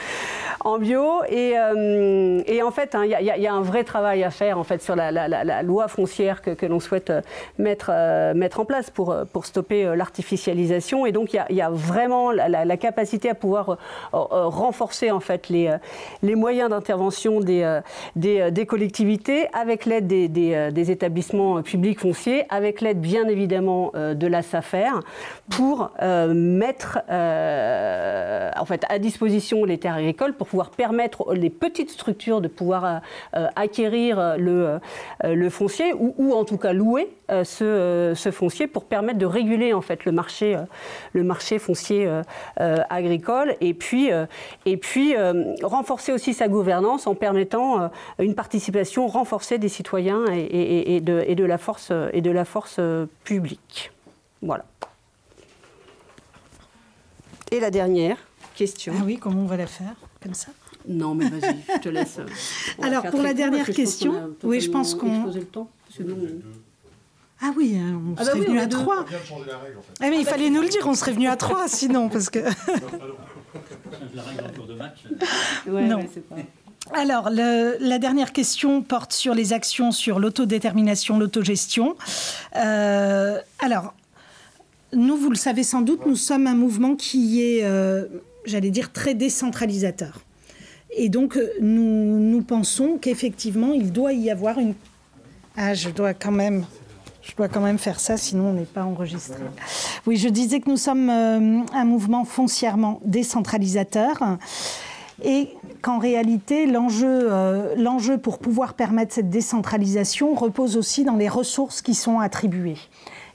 en bio. Et, euh, et en fait, il y, y, a un vrai travail à faire en fait, sur la, la, la, loi foncière que, que l'on souhaite mettre, mettre en place pour, pour stopper l'artificialisation. Et donc, il y, y, a vraiment la, capacité à pouvoir renforcer en fait, les, les moyens d'intervention des euh, des, collectivités, avec l'aide des, euh, établissements publics fonciers, avec l'aide bien évidemment euh, de la SAFER, pour mettre en fait, à disposition les terres agricoles pour pouvoir permettre les petites structures de pouvoir acquérir le, le foncier ou, en tout cas louer ce, ce, foncier pour permettre de réguler en fait le marché, le marché foncier agricole. Et puis, et puis renforcer aussi sa gouvernance en permettant une participation renforcée des citoyens et, de, la force, et de la force publique. Voilà. Et la dernière question. Ah oui, comment on va la faire Comme ça? Non, mais vas-y, je te laisse. Alors, pour la dernière question, oui, je pense qu'on. le temps. Ah oui, hein, on ah bah serait venu à trois. Ah mais il fallait nous le dire, on serait venu à trois sinon, parce que. la règle en cours de match. non. pas. Alors, la dernière question porte sur les actions sur l'autodétermination, l'autogestion. Euh, alors, nous, vous le savez sans doute, nous sommes un mouvement qui est, euh, j'allais dire, très décentralisateur. Et donc, nous, nous pensons qu'effectivement, il doit y avoir une Ah, je dois quand même. Je dois quand même faire ça, sinon on n'est pas enregistré. Oui, je disais que nous sommes euh, un mouvement foncièrement décentralisateur et qu'en réalité, l'enjeu, euh, l'enjeu pour pouvoir permettre cette décentralisation repose aussi dans les ressources qui sont attribuées.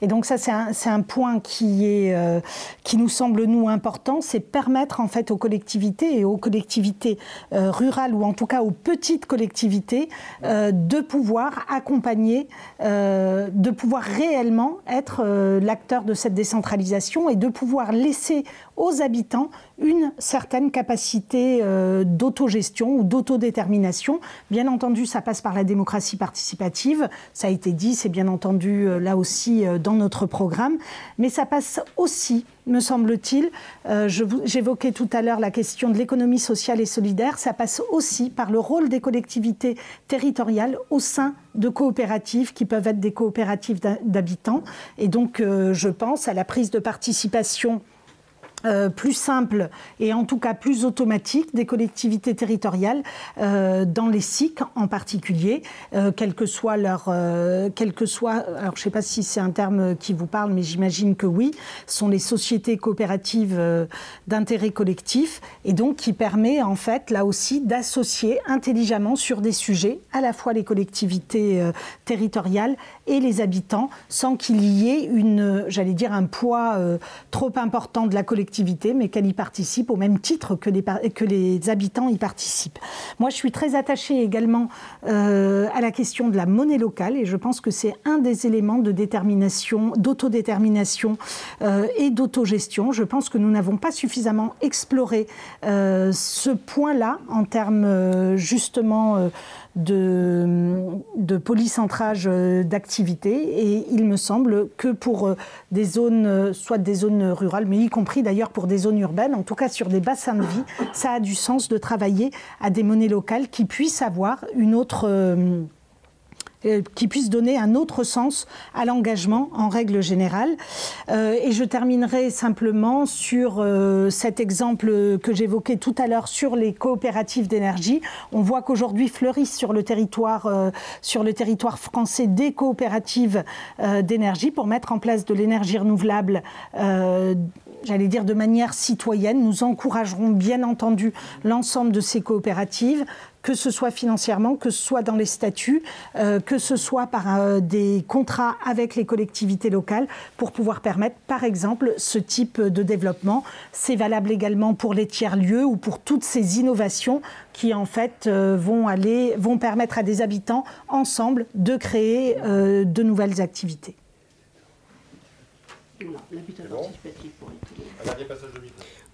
Et donc ça, c'est un, point euh, qui nous semble, important, c'est permettre en fait aux collectivités et aux collectivités euh, rurales, ou en tout cas aux petites collectivités, de pouvoir accompagner, de pouvoir réellement être l'acteur de cette décentralisation et de pouvoir laisser aux habitants une certaine capacité d'autogestion ou d'autodétermination. Bien entendu, ça passe par la démocratie participative, ça a été dit, c'est bien entendu là aussi dans notre programme, mais ça passe aussi, me semble-t-il, euh, j'évoquais tout à l'heure la question de l'économie sociale et solidaire, ça passe aussi par le rôle des collectivités territoriales au sein de coopératives qui peuvent être des coopératives d'habitants. Et donc, euh, je pense à la prise de participation euh, plus simple et en tout cas plus automatique des collectivités territoriales euh, dans les SIC en particulier, euh, quel que soit leur, que alors je ne sais pas si c'est un terme qui vous parle, mais j'imagine que oui, sont les sociétés coopératives d'intérêt collectif et donc qui permet en fait là aussi d'associer intelligemment sur des sujets à la fois les collectivités territoriales et les habitants sans qu'il y ait une, j'allais dire, un poids trop important de la collectivité mais qu'elle y participe au même titre que les, habitants y participent. Moi, je suis très attachée également euh, à la question de la monnaie locale et je pense que c'est un des éléments de détermination, d'autodétermination euh, et d'autogestion. Je pense que nous n'avons pas suffisamment exploré euh, ce point-là en termes justement de, polycentrage euh, d'activité. Et il me semble que pour euh, des zones, euh, soit des zones rurales, mais y compris d'ailleurs pour des zones urbaines, en tout cas sur des bassins de vie, ça a du sens de travailler à des monnaies locales qui puissent avoir une autre qui puisse donner un autre sens à l'engagement en règle générale. Euh, et je terminerai simplement sur euh, cet exemple que j'évoquais tout à l'heure sur les coopératives d'énergie. On voit qu'aujourd'hui fleurissent sur le territoire français des coopératives d'énergie pour mettre en place de l'énergie renouvelable j'allais dire de manière citoyenne. Nous encouragerons bien entendu l'ensemble de ces coopératives que ce soit financièrement, que ce soit dans les statuts, euh, que ce soit par euh, des contrats avec les collectivités locales pour pouvoir permettre, par exemple, ce type de développement. C'est valable également pour les tiers-lieux ou pour toutes ces innovations qui, en fait, euh, vont, aller, vont permettre à des habitants, ensemble, de créer de nouvelles activités.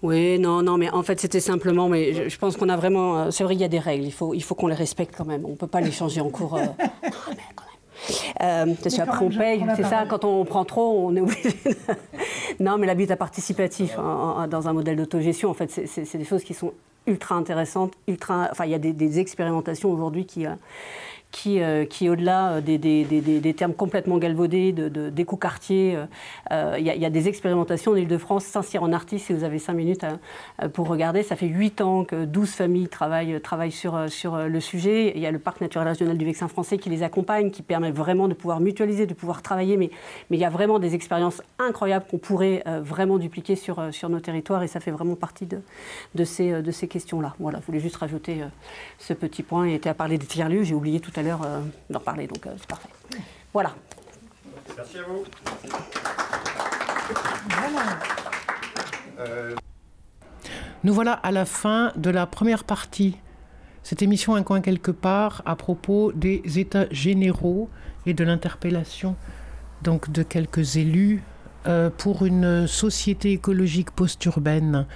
Oui, non, non, mais en fait, c'était simplement, mais je, pense qu'on a vraiment, euh, c'est vrai, il y a des règles, il faut, il faut qu'on les respecte quand même. On ne peut pas les changer en cours. Euh, euh, c'est après on paye, c'est ça, quand on prend trop, on est obligé. non, mais l'habitat participatif dans un modèle d'autogestion, en fait, c'est des choses qui sont ultra intéressantes, ultra. Enfin, il y a des, des expérimentations aujourd'hui qui, qui, euh, au-delà euh, des, des, des, termes complètement galvaudés d'éco-quartier, de, euh, il y, a des expérimentations en Ile-de-France, Saint-Cyr-en-Artis, si vous avez cinq minutes pour regarder. Ça fait huit ans que 12 familles travaillent, sur, le sujet. Il y a le parc naturel régional du Vexin français qui les accompagne, qui permet vraiment de pouvoir mutualiser, de pouvoir travailler. Mais, il y a vraiment des expériences incroyables qu'on pourrait vraiment dupliquer sur, nos territoires et ça fait vraiment partie de, de ces, de questions-là. Voilà, je voulais juste rajouter ce petit point. Était à parler des tiers-lieux, j'ai oublié tout à l'heure euh, d'en parler, donc euh, c'est parfait. Voilà. Merci à vous. Nous voilà à la fin de la première partie. Cette émission Un coin quelque part à propos des états généraux et de l'interpellation donc de quelques élus euh, pour une société écologique post-urbaine.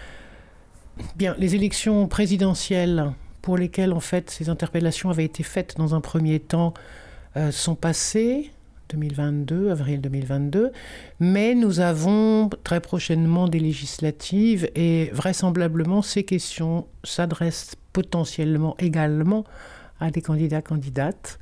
Bien, les élections présidentielles pour lesquels en fait ces interpellations avaient été faites dans un premier temps euh, sont passées. 2022, avril 2022, mais nous avons très prochainement des législatives et vraisemblablement ces questions s'adressent potentiellement également à des candidats candidates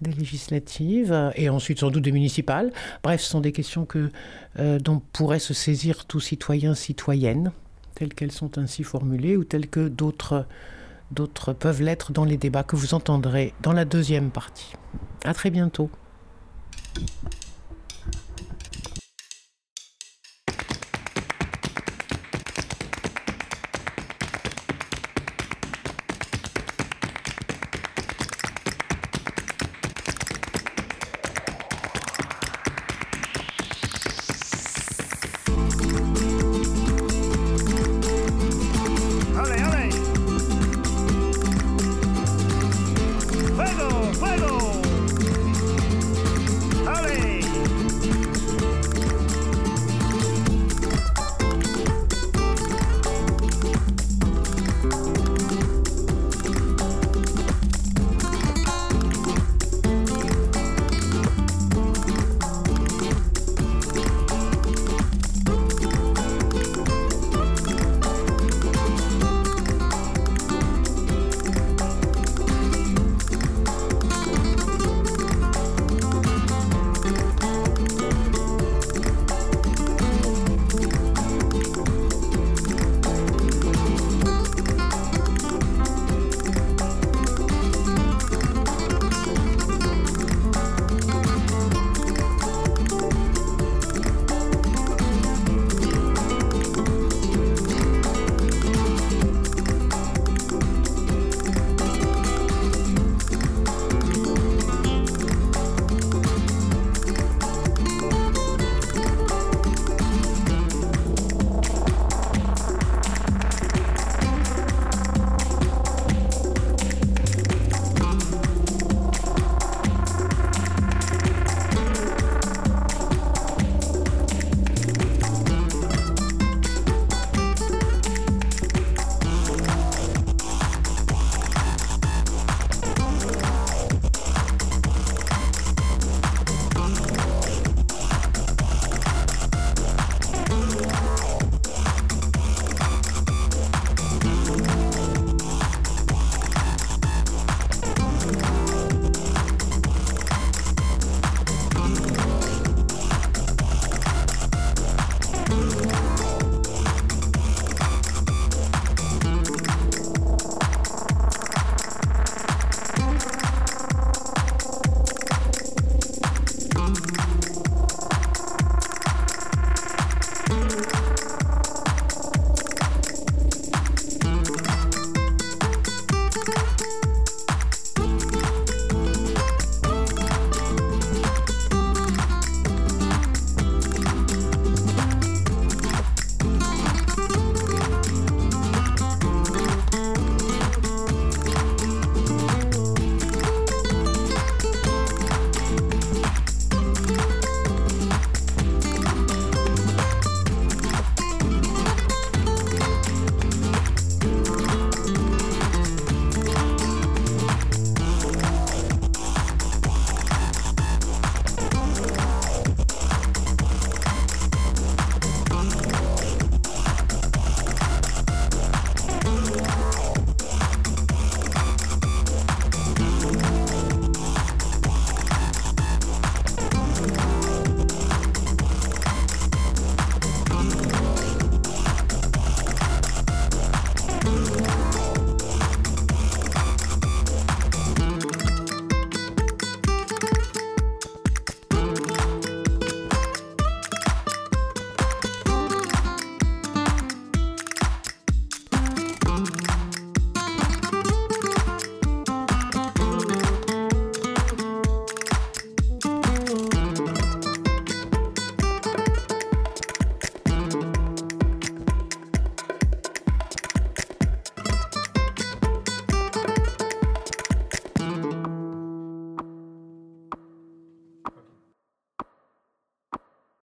des législatives et ensuite sans doute des municipales. Bref, ce sont des questions que, euh, dont pourrait se saisir tout citoyen, citoyenne, telles qu'elles sont ainsi formulées ou telles que d'autres d'autres peuvent l'être dans les débats que vous entendrez dans la deuxième partie. À très bientôt.